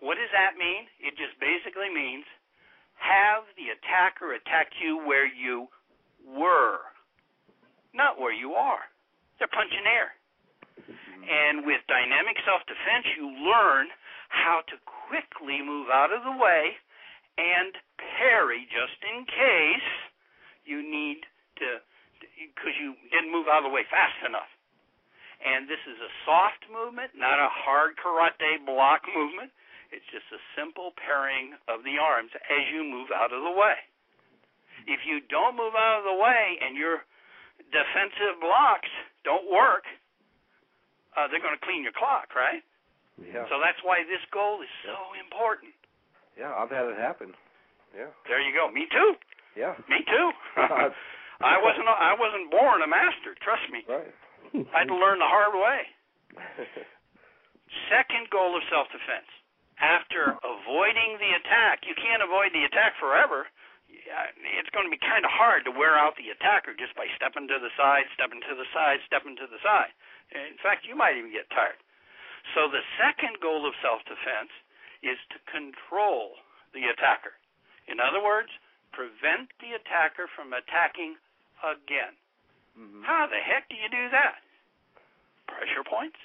Speaker 1: What does that mean? It just basically means have the attacker attack you where you were, not where you are. They're punching air. And with dynamic self defense, you learn how to quickly move out of the way and parry just in case you need to, because you didn't move out of the way fast enough. And this is a soft movement, not a hard karate block movement. It's just a simple parrying of the arms as you move out of the way. If you don't move out of the way and your defensive blocks don't work, uh, they're going to clean your clock, right?
Speaker 3: Yeah.
Speaker 1: So that's why this goal is so important.
Speaker 3: Yeah, I've had it happen. Yeah.
Speaker 1: There you go. Me too.
Speaker 3: Yeah.
Speaker 1: Me too. I wasn't. I wasn't born a master. Trust me.
Speaker 3: right.
Speaker 1: I had to learn the hard way. Second goal of self-defense. After avoiding the attack, you can't avoid the attack forever. Yeah, It's going to be kind of hard to wear out the attacker just by stepping to the side, stepping to the side, stepping to the side. In fact, you might even get tired. So the second goal of self-defense is to control the attacker. In other words, prevent the attacker from attacking again.
Speaker 3: Mhm.
Speaker 1: How the heck do you do that? Pressure points?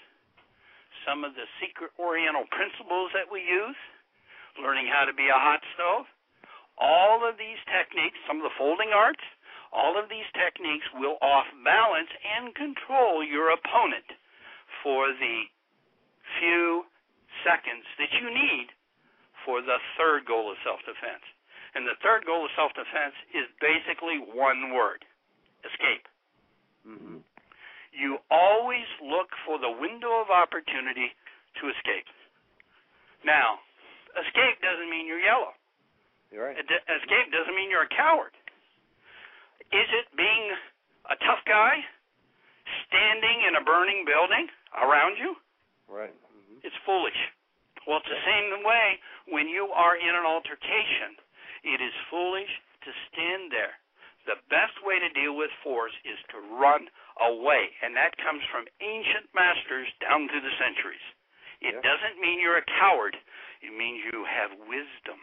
Speaker 1: Some of the secret oriental principles that we use? Learning how to be a hot stove? All of these techniques, some of the folding arts, all of these techniques will off balance and control your opponent for the few seconds that you need for the third goal of self defense. And the third goal of self defense is basically one word escape.
Speaker 3: Mhm.
Speaker 1: You always look for the window of opportunity to escape. Now, escape doesn't mean you're yellow.
Speaker 3: You're right.
Speaker 1: Escape doesn't mean you're a coward. Is it being a tough guy standing in a burning building around you?
Speaker 3: Right.
Speaker 1: It's foolish. Well, it's the same way when you are in an altercation. It is foolish to stand there. The best way to deal with force is to run away, and that comes from ancient masters down through the centuries. It
Speaker 3: Yeah.
Speaker 1: doesn't mean you're a coward. It means you have wisdom.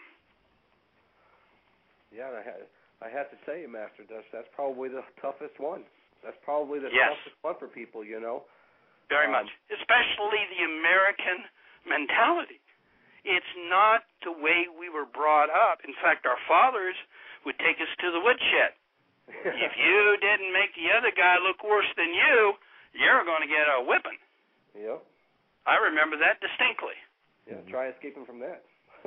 Speaker 3: Yeah, and I had I have to tell you, Master Dutch, that's probably the toughest one. That's probably the
Speaker 1: Yes.
Speaker 3: toughest one for people, you know.
Speaker 1: Very
Speaker 3: Um,
Speaker 1: much. Especially the American mentality. It's not the way we were brought up. In fact, our fathers would take us to the woodshed. if you didn't make the other guy look worse than you, you're going to get a whipping.
Speaker 3: Yep.
Speaker 1: I remember that distinctly.
Speaker 3: Yeah, try escaping from that.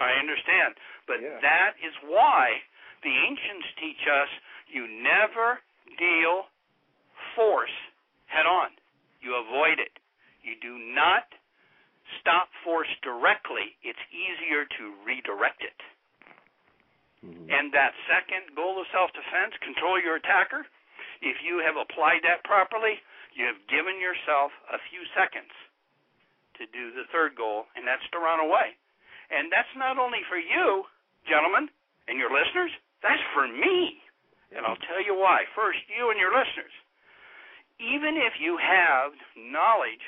Speaker 1: I understand. But
Speaker 3: Yeah.
Speaker 1: that is why the ancients teach us you never deal force head on. You avoid it. You do not stop force directly. It's easier to redirect it.
Speaker 2: Mhm.
Speaker 1: And that second goal of self defense, control your attacker, if you have applied that properly, you have given yourself a few seconds to do the third goal, and that's to run away. And that's not only for you, gentlemen, and your listeners, that's for me. And I'll tell you why. First, you and your listeners. Even if you have knowledge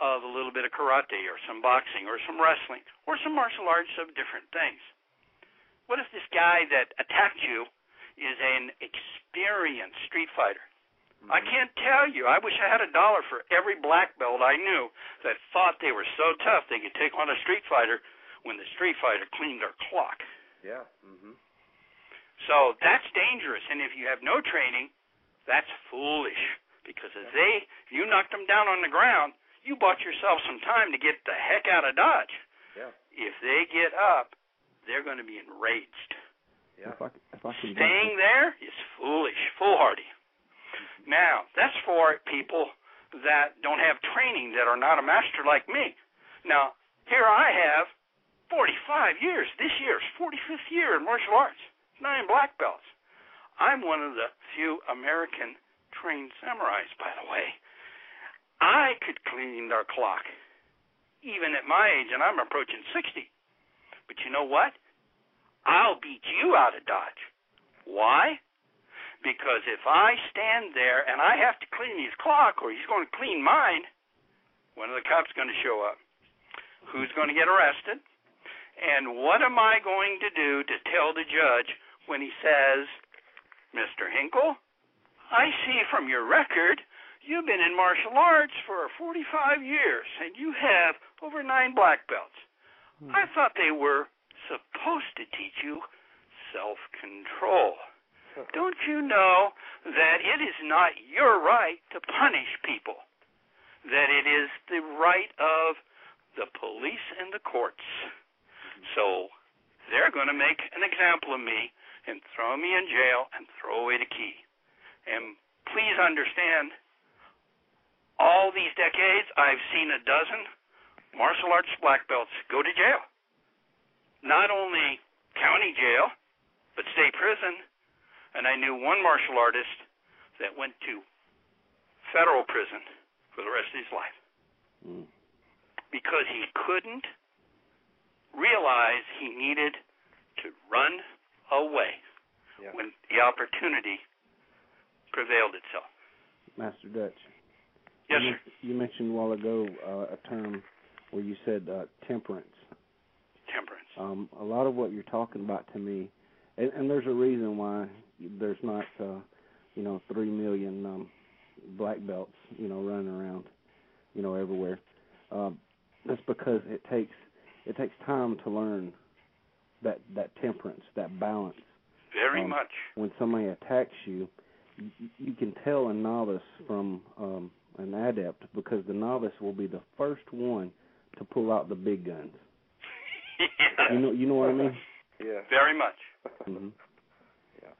Speaker 1: of a little bit of karate or some boxing or some wrestling or some martial arts of different things, what if this guy that attacked you is an experienced street fighter? I can't tell you. I wish I had a dollar for every black belt I knew that thought they were so tough they could take on a street fighter when the street fighter cleaned their clock.
Speaker 3: Yeah. Mhm.
Speaker 1: So that's dangerous. And if you have no training, that's foolish. Because if they, if you knocked them down on the ground, you bought yourself some time to get the heck out of Dodge.
Speaker 3: Yeah.
Speaker 1: If they get up, they're going to be enraged.
Speaker 3: Yeah.
Speaker 2: If I if I
Speaker 1: Staying there is foolish, foolhardy. Now, that's for people that don't have training, that are not a master like me. Now, here I have 45 years. This year is 45th year in martial arts, nine black belts. I'm one of the few American trained samurais, by the way. I could clean their clock. even at my age, and I'm approaching 60. But you know what? I'll beat you out of Dodge. Why? Because if I stand there and I have to clean his clock or he's going to clean mine, one of the cops going to show up. Who's going to get arrested? And what am I going to do to tell the judge when he says, Mr. Hinkle, I see from your record you've been in martial arts for 45 years and you have over nine black belts. Hmm. I thought they were supposed to teach you self control. Don't you know that it is not your right to punish people? That it is the right of the police and the courts. So they're going to make an example of me and throw me in jail and throw away the key. And please understand, all these decades, I've seen a dozen martial arts black belts go to jail. Not only county jail, but state prison. And I knew one martial artist that went to federal prison for the rest of his life. Mm. Because he couldn't realize he needed to run away yeah. when the opportunity prevailed itself.
Speaker 2: Master Dutch.
Speaker 1: Yes,
Speaker 2: you, sir. You mentioned a while ago uh, a term where you said uh, temperance.
Speaker 1: Temperance.
Speaker 2: Um, a lot of what you're talking about to me, and, and there's a reason why there's not, uh, you know, three million um, black belts, you know, running around, you know, everywhere. Uh, that's because it takes it takes time to learn that that temperance, that balance.
Speaker 1: Very um,
Speaker 2: much. When somebody attacks you, you, you can tell a novice from um, an adept because the novice will be the first one to pull out the big guns.
Speaker 1: yeah.
Speaker 2: You know, you know what I mean?
Speaker 3: Yeah.
Speaker 1: Very much.
Speaker 2: Mm-hmm.
Speaker 3: Yeah.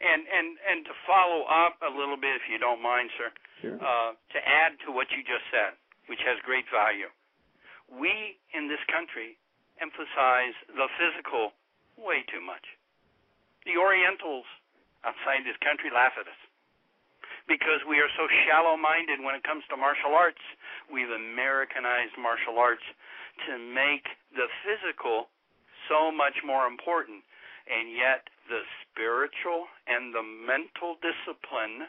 Speaker 1: And and and to follow up a little bit, if you don't mind, sir.
Speaker 2: Sure.
Speaker 1: Uh, to add to what you just said, which has great value, we in this country emphasize the physical way too much. The Orientals outside this country laugh at us because we are so shallow minded when it comes to martial arts. We've Americanized martial arts to make the physical so much more important. And yet, the spiritual and the mental discipline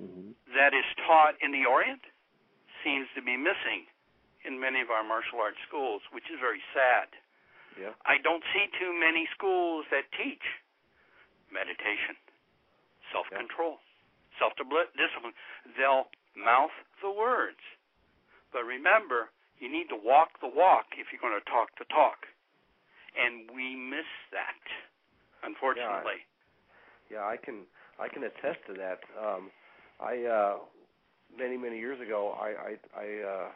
Speaker 2: mm-hmm.
Speaker 1: that is taught in the Orient seems to be missing in many of our martial arts schools, which is very sad.
Speaker 3: Yeah.
Speaker 1: I don't see too many schools that teach meditation, self control. Yeah self discipline. They'll mouth the words. But remember, you need to walk the walk if you're going to talk the talk. And we miss that, unfortunately.
Speaker 3: Yeah, I, yeah, I can I can attest to that. Um, I uh, many many years ago, I I, I uh,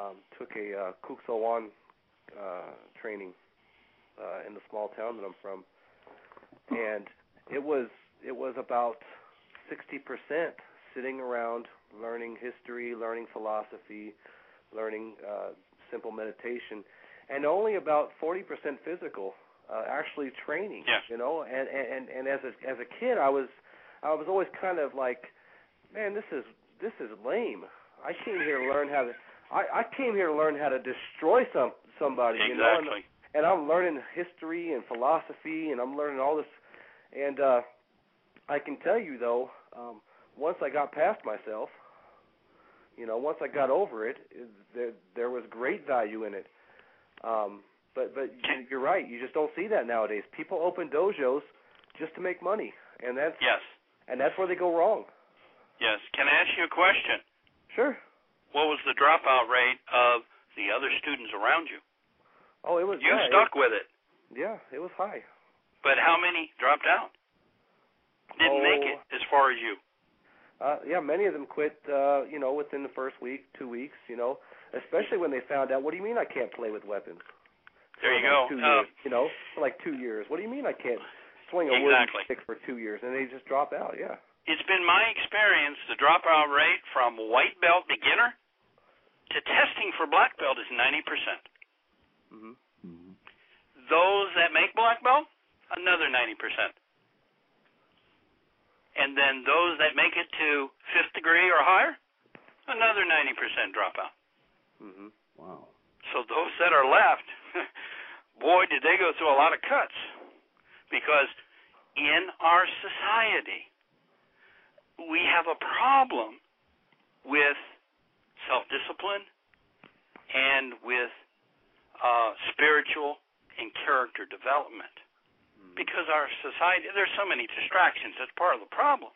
Speaker 3: um, took a uh, Kuk Sool uh, training uh, in the small town that I'm from, and it was it was about 60% sitting around learning history, learning philosophy, learning uh, simple meditation, and only about 40% physical, uh, actually training.
Speaker 1: Yeah.
Speaker 3: You know, and and and as a as a kid, I was I was always kind of like, man, this is this is lame. I came here to learn how to. I, I came here to learn how to destroy some somebody.
Speaker 1: Exactly.
Speaker 3: You know, and, and I'm learning history and philosophy, and I'm learning all this. And uh, I can tell you though, um, once I got past myself, you know, once I got over it, it there there was great value in it. Um, but but you're right. You just don't see that nowadays. People open dojos just to make money, and that's
Speaker 1: yes,
Speaker 3: and that's where they go wrong.
Speaker 1: Yes. Can I ask you a question?
Speaker 3: Sure.
Speaker 1: What was the dropout rate of the other students around you?
Speaker 3: Oh, it was.
Speaker 1: You
Speaker 3: yeah,
Speaker 1: stuck
Speaker 3: it,
Speaker 1: with it.
Speaker 3: Yeah, it was high.
Speaker 1: But how many dropped out? Didn't
Speaker 3: oh,
Speaker 1: make it as far as you.
Speaker 3: Uh, yeah, many of them quit. Uh, you know, within the first week, two weeks. You know, especially when they found out. What do you mean I can't play with weapons?
Speaker 1: There you
Speaker 3: like
Speaker 1: go.
Speaker 3: Two
Speaker 1: uh,
Speaker 3: years, you know, for like two years. What do you mean I can't swing a
Speaker 1: exactly.
Speaker 3: wooden stick for two years? And they just drop out. Yeah.
Speaker 1: It's been my experience the dropout rate from white belt beginner to testing for black belt is 90%.
Speaker 3: Mhm.
Speaker 2: Mm-hmm.
Speaker 1: Those that make black belt, another 90% and then those that make it to fifth degree or higher, another 90% dropout.
Speaker 3: Mm-hmm.
Speaker 1: so those that are left, boy, did they go through a lot of cuts. Because in our society, we have a problem with self discipline and with uh, spiritual and character development.
Speaker 3: Mm-hmm.
Speaker 1: Because our society, there's so many distractions. That's part of the problem.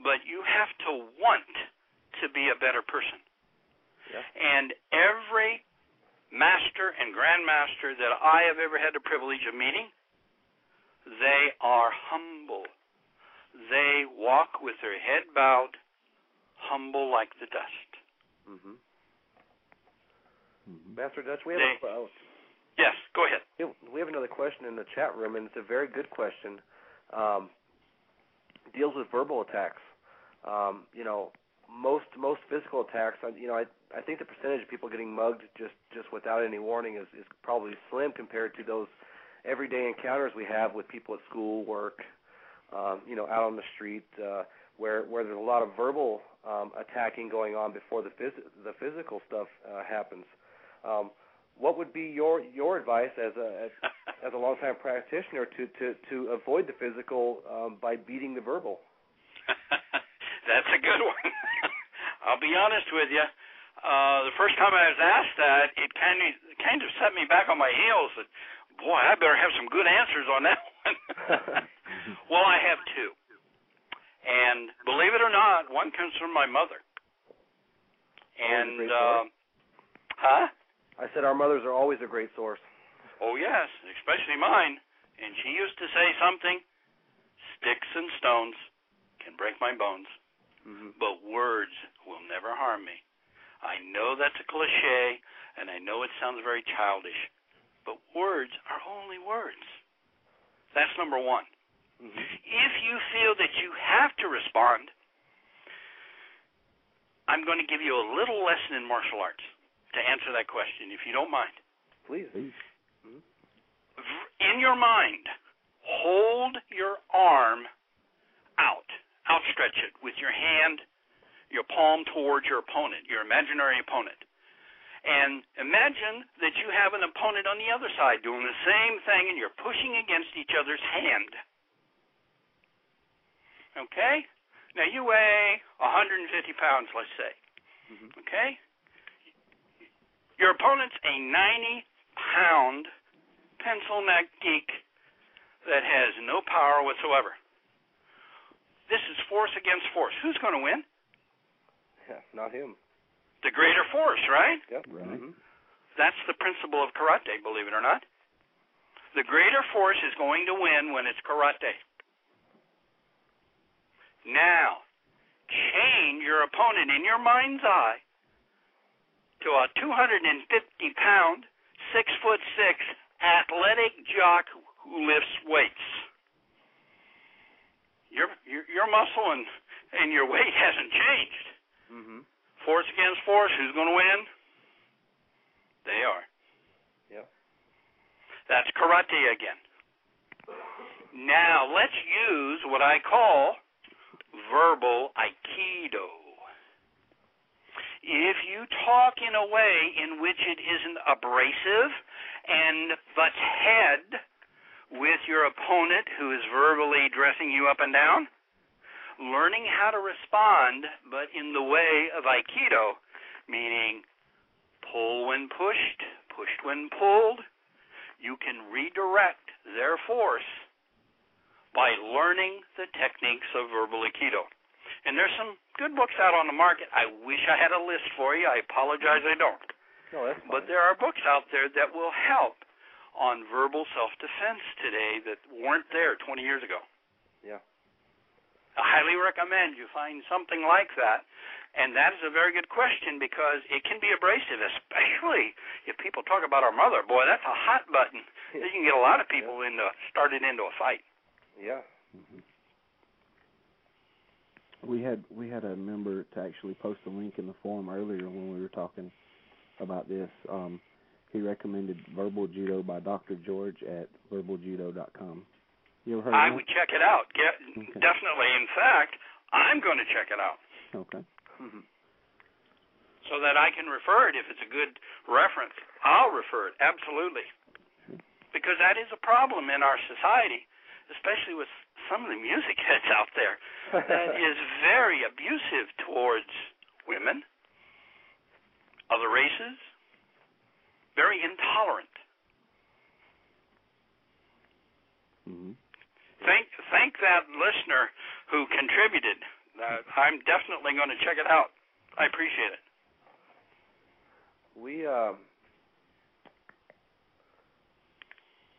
Speaker 1: But you have to want to be a better person.
Speaker 3: Yeah.
Speaker 1: And every master and grandmaster that I have ever had the privilege of meeting, they are humble. They walk with their head bowed, humble like the dust.
Speaker 3: Mhm.
Speaker 2: Mhm.
Speaker 3: Master Dutch, we have
Speaker 1: They-
Speaker 3: a,
Speaker 1: Yes, go ahead.
Speaker 3: we have another question in the chat room, and it's a very good question. Um, deals with verbal attacks. Um, you know, most most physical attacks. uh, You know, I I think the percentage of people getting mugged just just without any warning is is probably slim compared to those everyday encounters we have with people at school, work, um, you know, out on the street, uh, where where there's a lot of verbal um, attacking going on before the phys- the physical stuff uh, happens. Um, what would be your your advice as a as, as a longtime practitioner to to to avoid the physical um, by beating the verbal?
Speaker 1: That's a good one. I'll be honest with you. Uh, the first time I was asked that, it kind of kind of set me back on my heels. That, boy, I better have some good answers on that one. well, I have two, and believe it or not, one comes from my mother. And uh, huh?
Speaker 3: I said our mothers are always a great source.
Speaker 1: Oh yes, especially mine. And she used to say something: "Sticks and stones can break my bones."
Speaker 3: Mm-hmm.
Speaker 1: but words will never harm me. I know that's a cliche, and I know it sounds very childish, but words are only words. That's number one.
Speaker 3: Mm-hmm.
Speaker 1: If you feel that you have to respond, I'm going to give you a little lesson in martial arts to answer that question, if you don't mind.
Speaker 3: Please.
Speaker 2: Please.
Speaker 1: In your mind, hold your arm out outstretch it with your hand, your palm towards your opponent, your imaginary opponent. And imagine that you have an opponent on the other side doing the same thing and you're pushing against each other's hand. Okay? Now you weigh 150 pounds, let's say.
Speaker 3: Mhm.
Speaker 1: Okay? Your opponent's a 90 pound pencil neck geek that has no power whatsoever. This is force against force. Who's going to win?
Speaker 3: Yeah, not him.
Speaker 1: The greater force, right?
Speaker 3: Yep.
Speaker 2: Right.
Speaker 3: Mhm.
Speaker 1: That's the principle of karate, believe it or not. The greater force is going to win when it's karate. Now, change your opponent in your mind's eye to a 250 pound, six foot six athletic jock who lifts weights. Your your, your muscle and and your weight hasn't changed.
Speaker 3: Mhm.
Speaker 1: Force against force, who's going to win? They are.
Speaker 3: Yeah.
Speaker 1: That's karate again. Now, let's use what I call verbal aikido. If you talk in a way in which it isn't abrasive and butts head with your opponent who is verbally dressing you up and down, learning how to respond, but in the way of aikido, meaning pull when pushed, pushed when pulled, you can redirect their force by learning the techniques of verbal aikido. And there's some good books out on the market. I wish I had a list for you. I apologize I don't.
Speaker 3: No, that's fine.
Speaker 1: But there are books out there that will help on verbal self-defense today that weren't there 20 years ago.
Speaker 3: Yeah.
Speaker 1: I highly recommend you find something like that. And that is a very good question because it can be abrasive, especially if people talk about our mother. Boy, that's a hot button. You can get a lot of people into started into a fight.
Speaker 3: Yeah. Mm-hmm.
Speaker 2: We had we had a member to actually post a link in the forum earlier when we were talking about this. Um, he recommended Verbal Judo by Dr. George at verbaljudo.com. You ever heard
Speaker 1: I
Speaker 2: of
Speaker 1: would check it out. Yeah,
Speaker 2: Okay.
Speaker 1: definitely. In fact, I'm going to check it out.
Speaker 2: that? Okay.
Speaker 3: Mhm.
Speaker 1: so that I can refer it if it's a good reference. I'll refer it absolutely, because that is a problem in our society, especially with some of the music heads out there that is very abusive towards women, other races, very intolerant.
Speaker 2: Mm-hmm.
Speaker 1: Thank thank that listener who contributed. Uh, I'm definitely going to check it out. I appreciate it.
Speaker 3: We um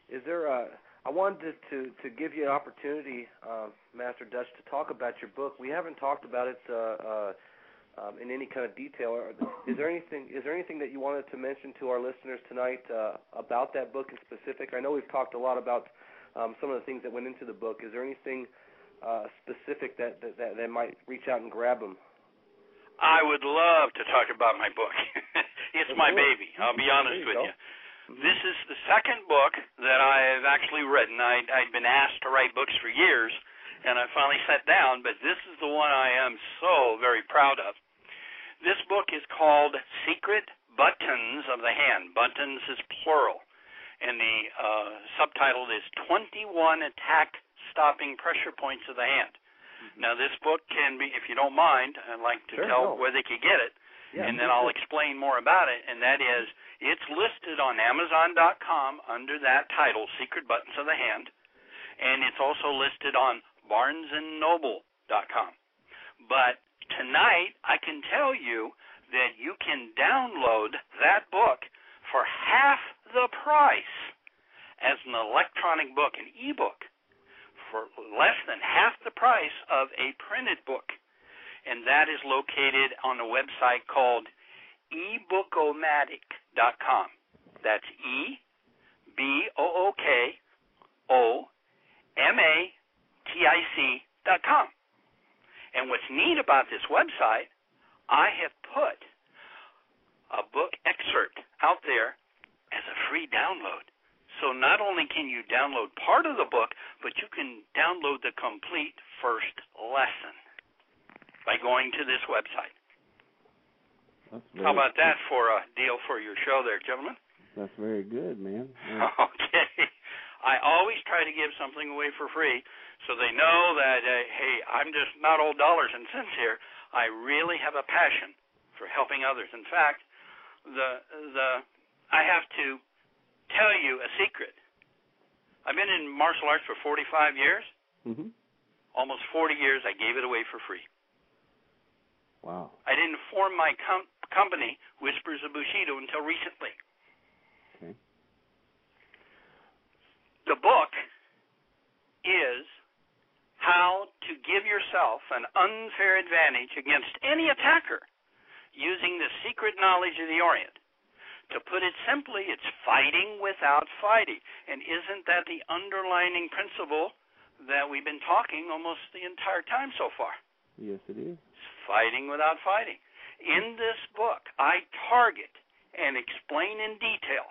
Speaker 3: is there a I wanted to to give you an opportunity, uh, Master Dutch, to talk about your book. We haven't talked about it uh, uh, um, in any kind of detail. Is there anything is there anything that you wanted to mention to our listeners tonight uh, about that book in specific? I know we've talked a lot about um, some of the things that went into the book. Is there anything uh, specific that, that that that might reach out and grab them?
Speaker 1: I would love to talk about my book. it's my baby. I'll be honest with you. This is the second book that I've actually written. I, I'd been asked to write books for years, and I finally sat down, but this is the one I am so very proud of. This book is called Secret Buttons of the Hand. Buttons is plural. And the uh, subtitle is 21 Attack Stopping Pressure Points of the Hand. Now, this book can be, if you don't mind, I'd like to
Speaker 3: Sure,
Speaker 1: tell
Speaker 3: no.
Speaker 1: where they could get it
Speaker 3: Yeah,
Speaker 1: and then I'll explain more about it. And that is, it's listed on Amazon.com under that title, Secret Buttons of the Hand, and it's also listed on BarnesandNoble.com. But tonight, I can tell you that you can download that book for half the price as an electronic book, an ebook, for less than half the price of a printed book and that is located on a website called ebookomatic.com. That's E B O O K O M A T I C dot com. And what's neat about this website, I have put a book excerpt out there as a free download. So not only can you download part of the book, but you can download the complete first lesson by going to this website.
Speaker 2: Very,
Speaker 1: How about that for a deal for your show there, gentlemen?
Speaker 2: That's very good, man. Yeah.
Speaker 1: Okay. I always try to give something away for free so they know that, uh, hey, I'm just not old dollars and cents here. I really have a passion for helping others. In fact, the the I have to tell you a secret. I've been in martial arts for 45 years.
Speaker 2: Mhm.
Speaker 1: Almost 40 years, I gave it away for free.
Speaker 2: Wow.
Speaker 1: I didn't form my com- company, Whispers of Bushido, until recently.
Speaker 2: Okay.
Speaker 1: The book is how to give yourself an unfair advantage against any attacker using the secret knowledge of the Orient. To put it simply, it's fighting without fighting. And isn't that the underlining principle that we've been talking almost the entire time so far?
Speaker 2: Yes, it is.
Speaker 1: fighting without fighting. In this book, I target and explain in detail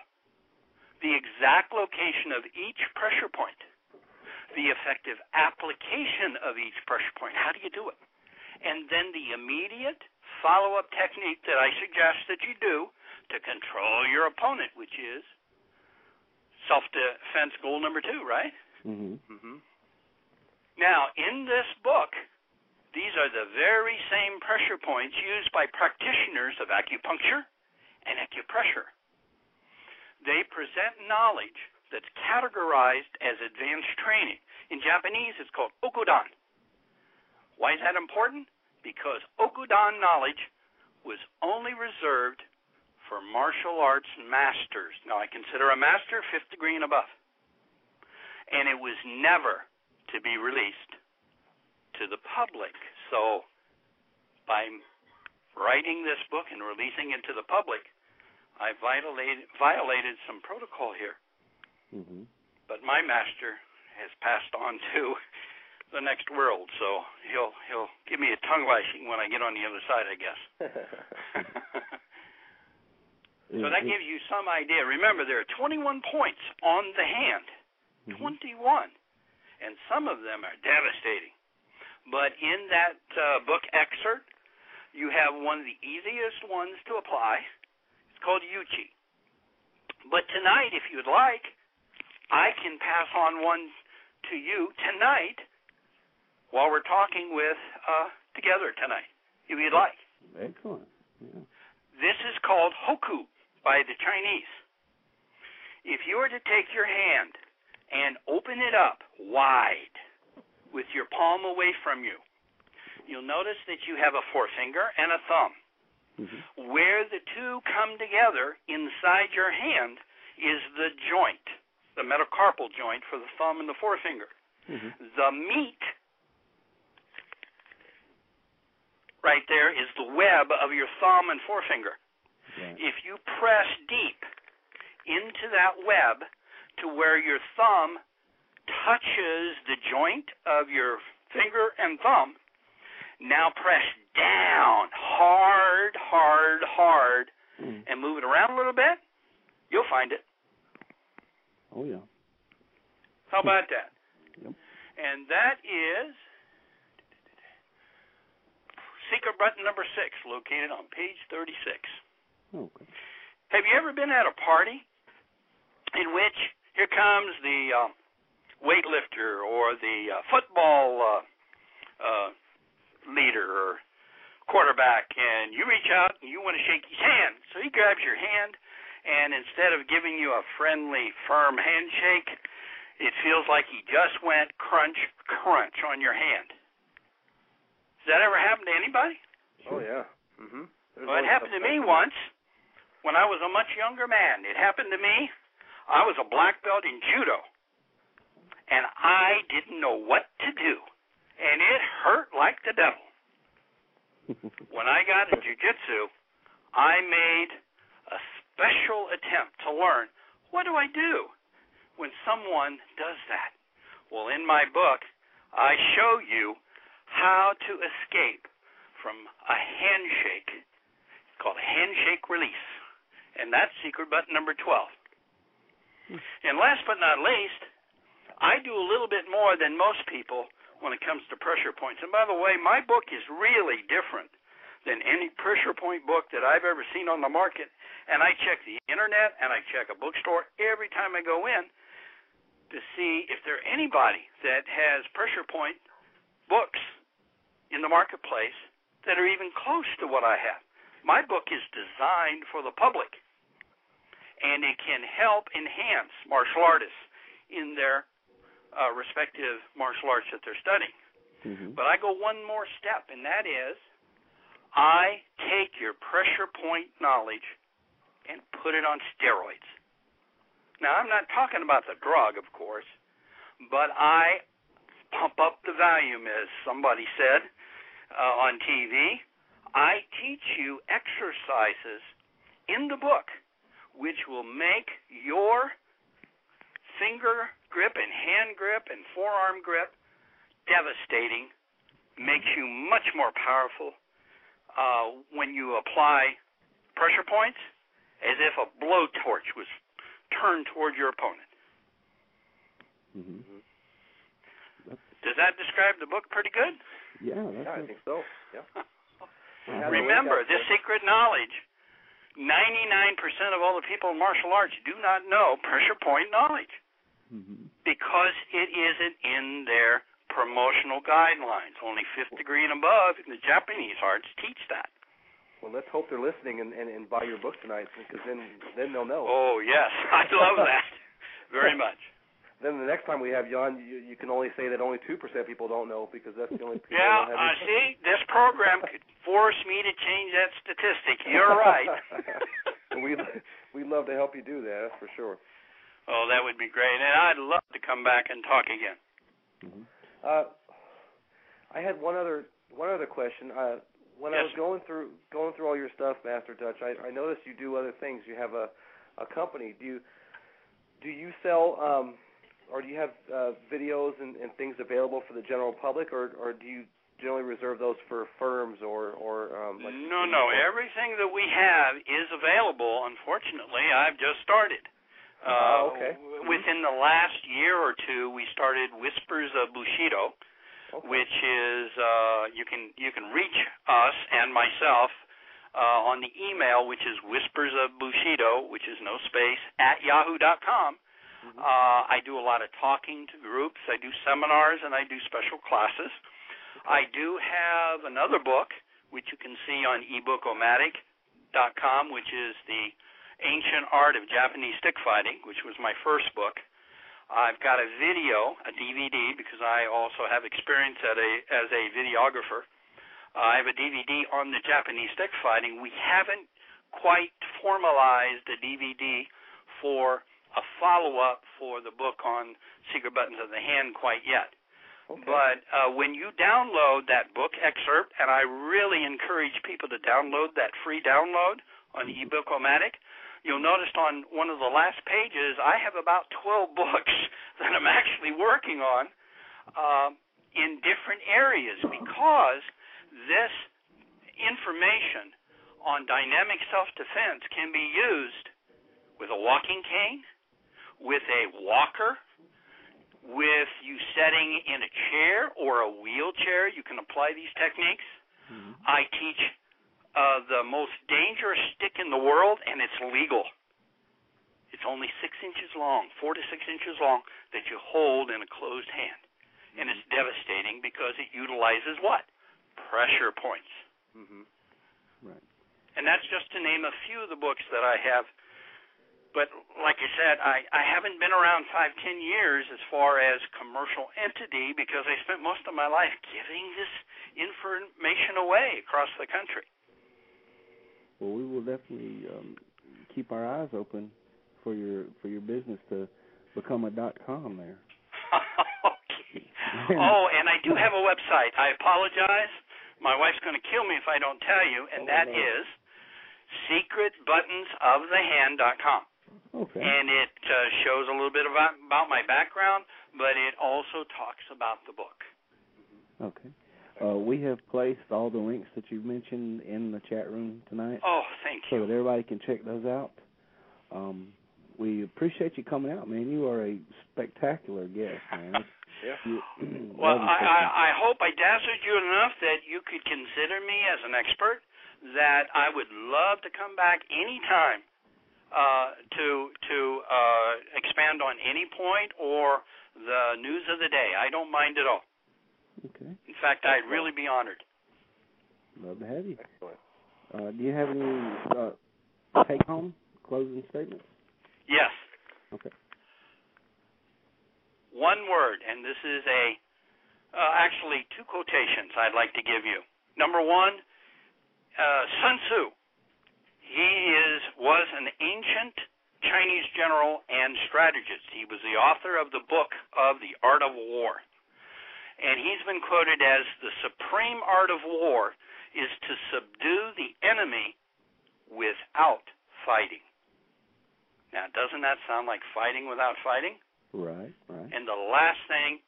Speaker 1: the exact location of each pressure point, the effective application of each pressure point. How do you do it? And then the immediate follow up technique that I suggest that you do to control your opponent, which is self defense goal number two, right?
Speaker 2: Mhm.
Speaker 3: Mm-hmm.
Speaker 1: Now, in this book, these are the very same pressure points used by practitioners of acupuncture and acupressure. They present knowledge that's categorized as advanced training. In Japanese, it's called okuden. Why is that important? Because okuden knowledge was only reserved for martial arts masters. Now, I consider a master fifth degree and above. And it was never to be released to the public. So, by writing this book and releasing it to the public, I violated violated some protocol here.
Speaker 2: Mhm.
Speaker 1: But my master has passed on to the next world, so he'll he'll give me a tongue lashing when I get on the other side, I guess. so that gives you some idea. Remember, there are 21 points on the hand.
Speaker 2: Mhm.
Speaker 1: 21. And some of them are devastating. But in that uh, book excerpt, you have one of the easiest ones to apply. It's called Uchi. But tonight, if you'd like, I can pass on one to you tonight while we're talking with uh, together tonight, if you'd like.
Speaker 2: Excellent. Yeah.
Speaker 1: This is called Hoku by the Chinese. If you were to take your hand and open it up wide with your palm away from you, you'll notice that you have a forefinger and a thumb.
Speaker 2: Mm-hmm.
Speaker 1: Where the two come together inside your hand is the joint, the metacarpal joint for the thumb and the forefinger.
Speaker 2: Mm-hmm.
Speaker 1: The meat right there is the web of your thumb and forefinger.
Speaker 2: Right.
Speaker 1: If you press deep into that web to where your thumb touches the joint of your finger and thumb, now press down hard, hard, hard,
Speaker 2: Mm.
Speaker 1: and move it around a little bit, you'll find it.
Speaker 2: Oh yeah.
Speaker 1: How about that?
Speaker 2: Yep.
Speaker 1: And that is secret button number six, located on page 36.
Speaker 2: Okay.
Speaker 1: Have you ever been at a party in which here comes the uh, weightlifter or the uh, football uh, uh, leader or quarterback, and you reach out and you want to shake his hand, so he grabs your hand, and instead of giving you a friendly, firm handshake, it feels like he just went crunch, crunch on your hand. Does that ever happen to anybody?
Speaker 3: Oh yeah. Mhm.
Speaker 1: Well, it happened to me once when I was a much younger man. It happened to me. I was a black belt in judo, and I didn't know what to do, and it hurt like the devil. When I got in jujitsu, I made a special attempt to learn what do I do when someone does that. Well, in my book, I show you how to escape from a handshake it's called a handshake release. And that's secret button number 12. Hmm. And last but not least, I do a little bit more than most people when it comes to pressure points. And by the way, my book is really different than any pressure point book that I've ever seen on the market. And I check the internet and I check a bookstore every time I go in to see if there anybody that has pressure point books in the marketplace that are even close to what I have. My book is designed for the public, and it can help enhance martial artists in their uh, respective martial arts that they're studying.
Speaker 2: Mhm.
Speaker 1: But I go one more step, and that is I take your pressure point knowledge and put it on steroids. Now, I'm not talking about the drug, of course, but I pump up the volume, as somebody said uh, on TV. I teach you exercises in the book which will make your finger grip and hand grip and forearm grip devastating, makes you much more powerful uh, when you apply pressure points as if a blowtorch was turned toward your opponent.
Speaker 2: Mhm.
Speaker 1: Does that describe the book pretty good?
Speaker 2: Yeah,
Speaker 3: Yeah, I think so. Yeah.
Speaker 2: Yeah,
Speaker 1: Remember, this secret knowledge 99% of all the people in martial arts do not know pressure point knowledge
Speaker 2: Mhm.
Speaker 1: because it isn't in their promotional guidelines. Only fifth degree and above in the Japanese arts teach that.
Speaker 3: Well, let's hope they're listening and, and, and buy your book tonight because then then they'll know.
Speaker 1: Oh, yes. I love that very much.
Speaker 3: Then the next time we have on, you, you can only say that only two percent people don't know because that's the only people
Speaker 1: Yeah, uh, see, this program could force me to change that statistic. You're right.
Speaker 3: we we'd love to help you do that. That's for sure.
Speaker 1: Oh, that would be great. And I'd love to come back and talk again.
Speaker 2: Mhm.
Speaker 3: Uh, I had one other one other question. Uh, when I was going through going through all your stuff, Master Dutch, I, I noticed you do other things. You have a a company. Do you do you sell um, or do you have uh, videos and, and things available for the general public, or or do you generally reserve those for firms or or um, like
Speaker 1: no, no. Everything that we have is available. Unfortunately, I've just started. Uh,
Speaker 3: Ah, okay.
Speaker 1: w- Within the last year or two, we started Whispers of Bushido,
Speaker 3: Okay.
Speaker 1: which is uh, you can you can reach us and myself uh, on the email, which is whispers of bushido, which is no space at yahoo.com.
Speaker 3: Mhm.
Speaker 1: Uh, I do a lot of talking to groups. I do seminars and I do special classes. I do have another book, which you can see on ebookomatic.com, which is the Ancient Art of Japanese Stick Fighting, which was my first book. I've got a video, a DVD, because I also have experience at a, as a videographer. Uh, I have a DVD on the Japanese stick fighting. We haven't quite formalized a DVD for a follow up for the book on Secret Buttons of the Hand quite yet.
Speaker 3: Okay.
Speaker 1: But uh, when you download that book excerpt, and I really encourage people to download that free download on eBookomatic, you'll notice on one of the last pages I have about 12 books that I'm actually working on um, in different areas because this information on dynamic self-defense can be used with a walking cane, with a walker, with you sitting in a chair or a wheelchair. You can apply these techniques.
Speaker 2: Mhm.
Speaker 1: I teach uh, the most dangerous stick in the world, and it's legal. It's only six inches long, four to six inches long, that you hold in a closed hand. And it's devastating because it utilizes what? Pressure points.
Speaker 3: Mhm.
Speaker 2: Right.
Speaker 1: And that's just to name a few of the books that I have. But like I said, I, I haven't been around five, ten years as far as commercial entity because I spent most of my life giving this information away across the country.
Speaker 2: Well, we will definitely um, keep our eyes open for your for your business to become a dot com there.
Speaker 1: okay. Oh, and I do have a website. I apologize. My wife's going to kill me if I don't tell you, and
Speaker 2: Oh,
Speaker 1: that
Speaker 2: no.
Speaker 1: is secretbuttonsofthehand.com.
Speaker 2: Okay.
Speaker 1: And it uh, shows a little bit about about my background, but it also talks about the book.
Speaker 2: Okay. Uh, we have placed all the links that you've mentioned in the chat room tonight,
Speaker 1: Oh, thank
Speaker 2: so
Speaker 1: you.
Speaker 2: that everybody can check those out. Um, we appreciate you coming out, man. You are a spectacular guest, man.
Speaker 3: Yeah.
Speaker 2: You,
Speaker 1: Well, I, I. I hope I dazzled you enough that you could consider me as an expert. That I would love to come back anytime uh, to to uh, expand on any point or the news of the day. I don't mind at all.
Speaker 2: Okay.
Speaker 1: In fact, I'd really be honored.
Speaker 2: Love to have you.
Speaker 3: Excellent.
Speaker 2: Uh, do you have any uh, take home closing statements?
Speaker 1: Yes.
Speaker 2: Okay.
Speaker 1: one word, and this is a uh, actually two quotations I'd like to give you. Number one, uh, Sun Tzu. He is was an ancient Chinese general and strategist. He was the author of the book of the Art of War, and he's been quoted as the supreme art of war is to subdue the enemy without fighting. Now, doesn't that sound like fighting without fighting?
Speaker 2: Right. Right.
Speaker 1: And the last thing,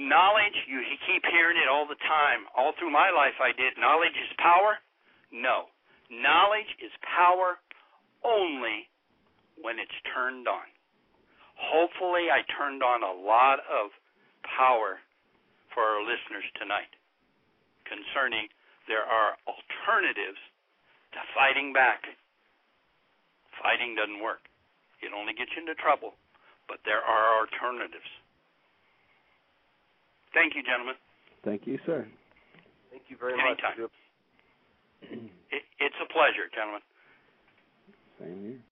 Speaker 1: knowledge, you keep hearing it all the time. All through my life I did. Knowledge is power? No. Knowledge is power only when it's turned on. Hopefully, I turned on a lot of power for our listeners tonight concerning there are alternatives to fighting back. Fighting doesn't work, it only gets you into trouble but there are alternatives. Thank you, gentlemen.
Speaker 2: Thank you, sir.
Speaker 3: Thank you very
Speaker 1: Anytime.
Speaker 3: much.
Speaker 1: It, it's a pleasure, gentlemen.
Speaker 2: Same here.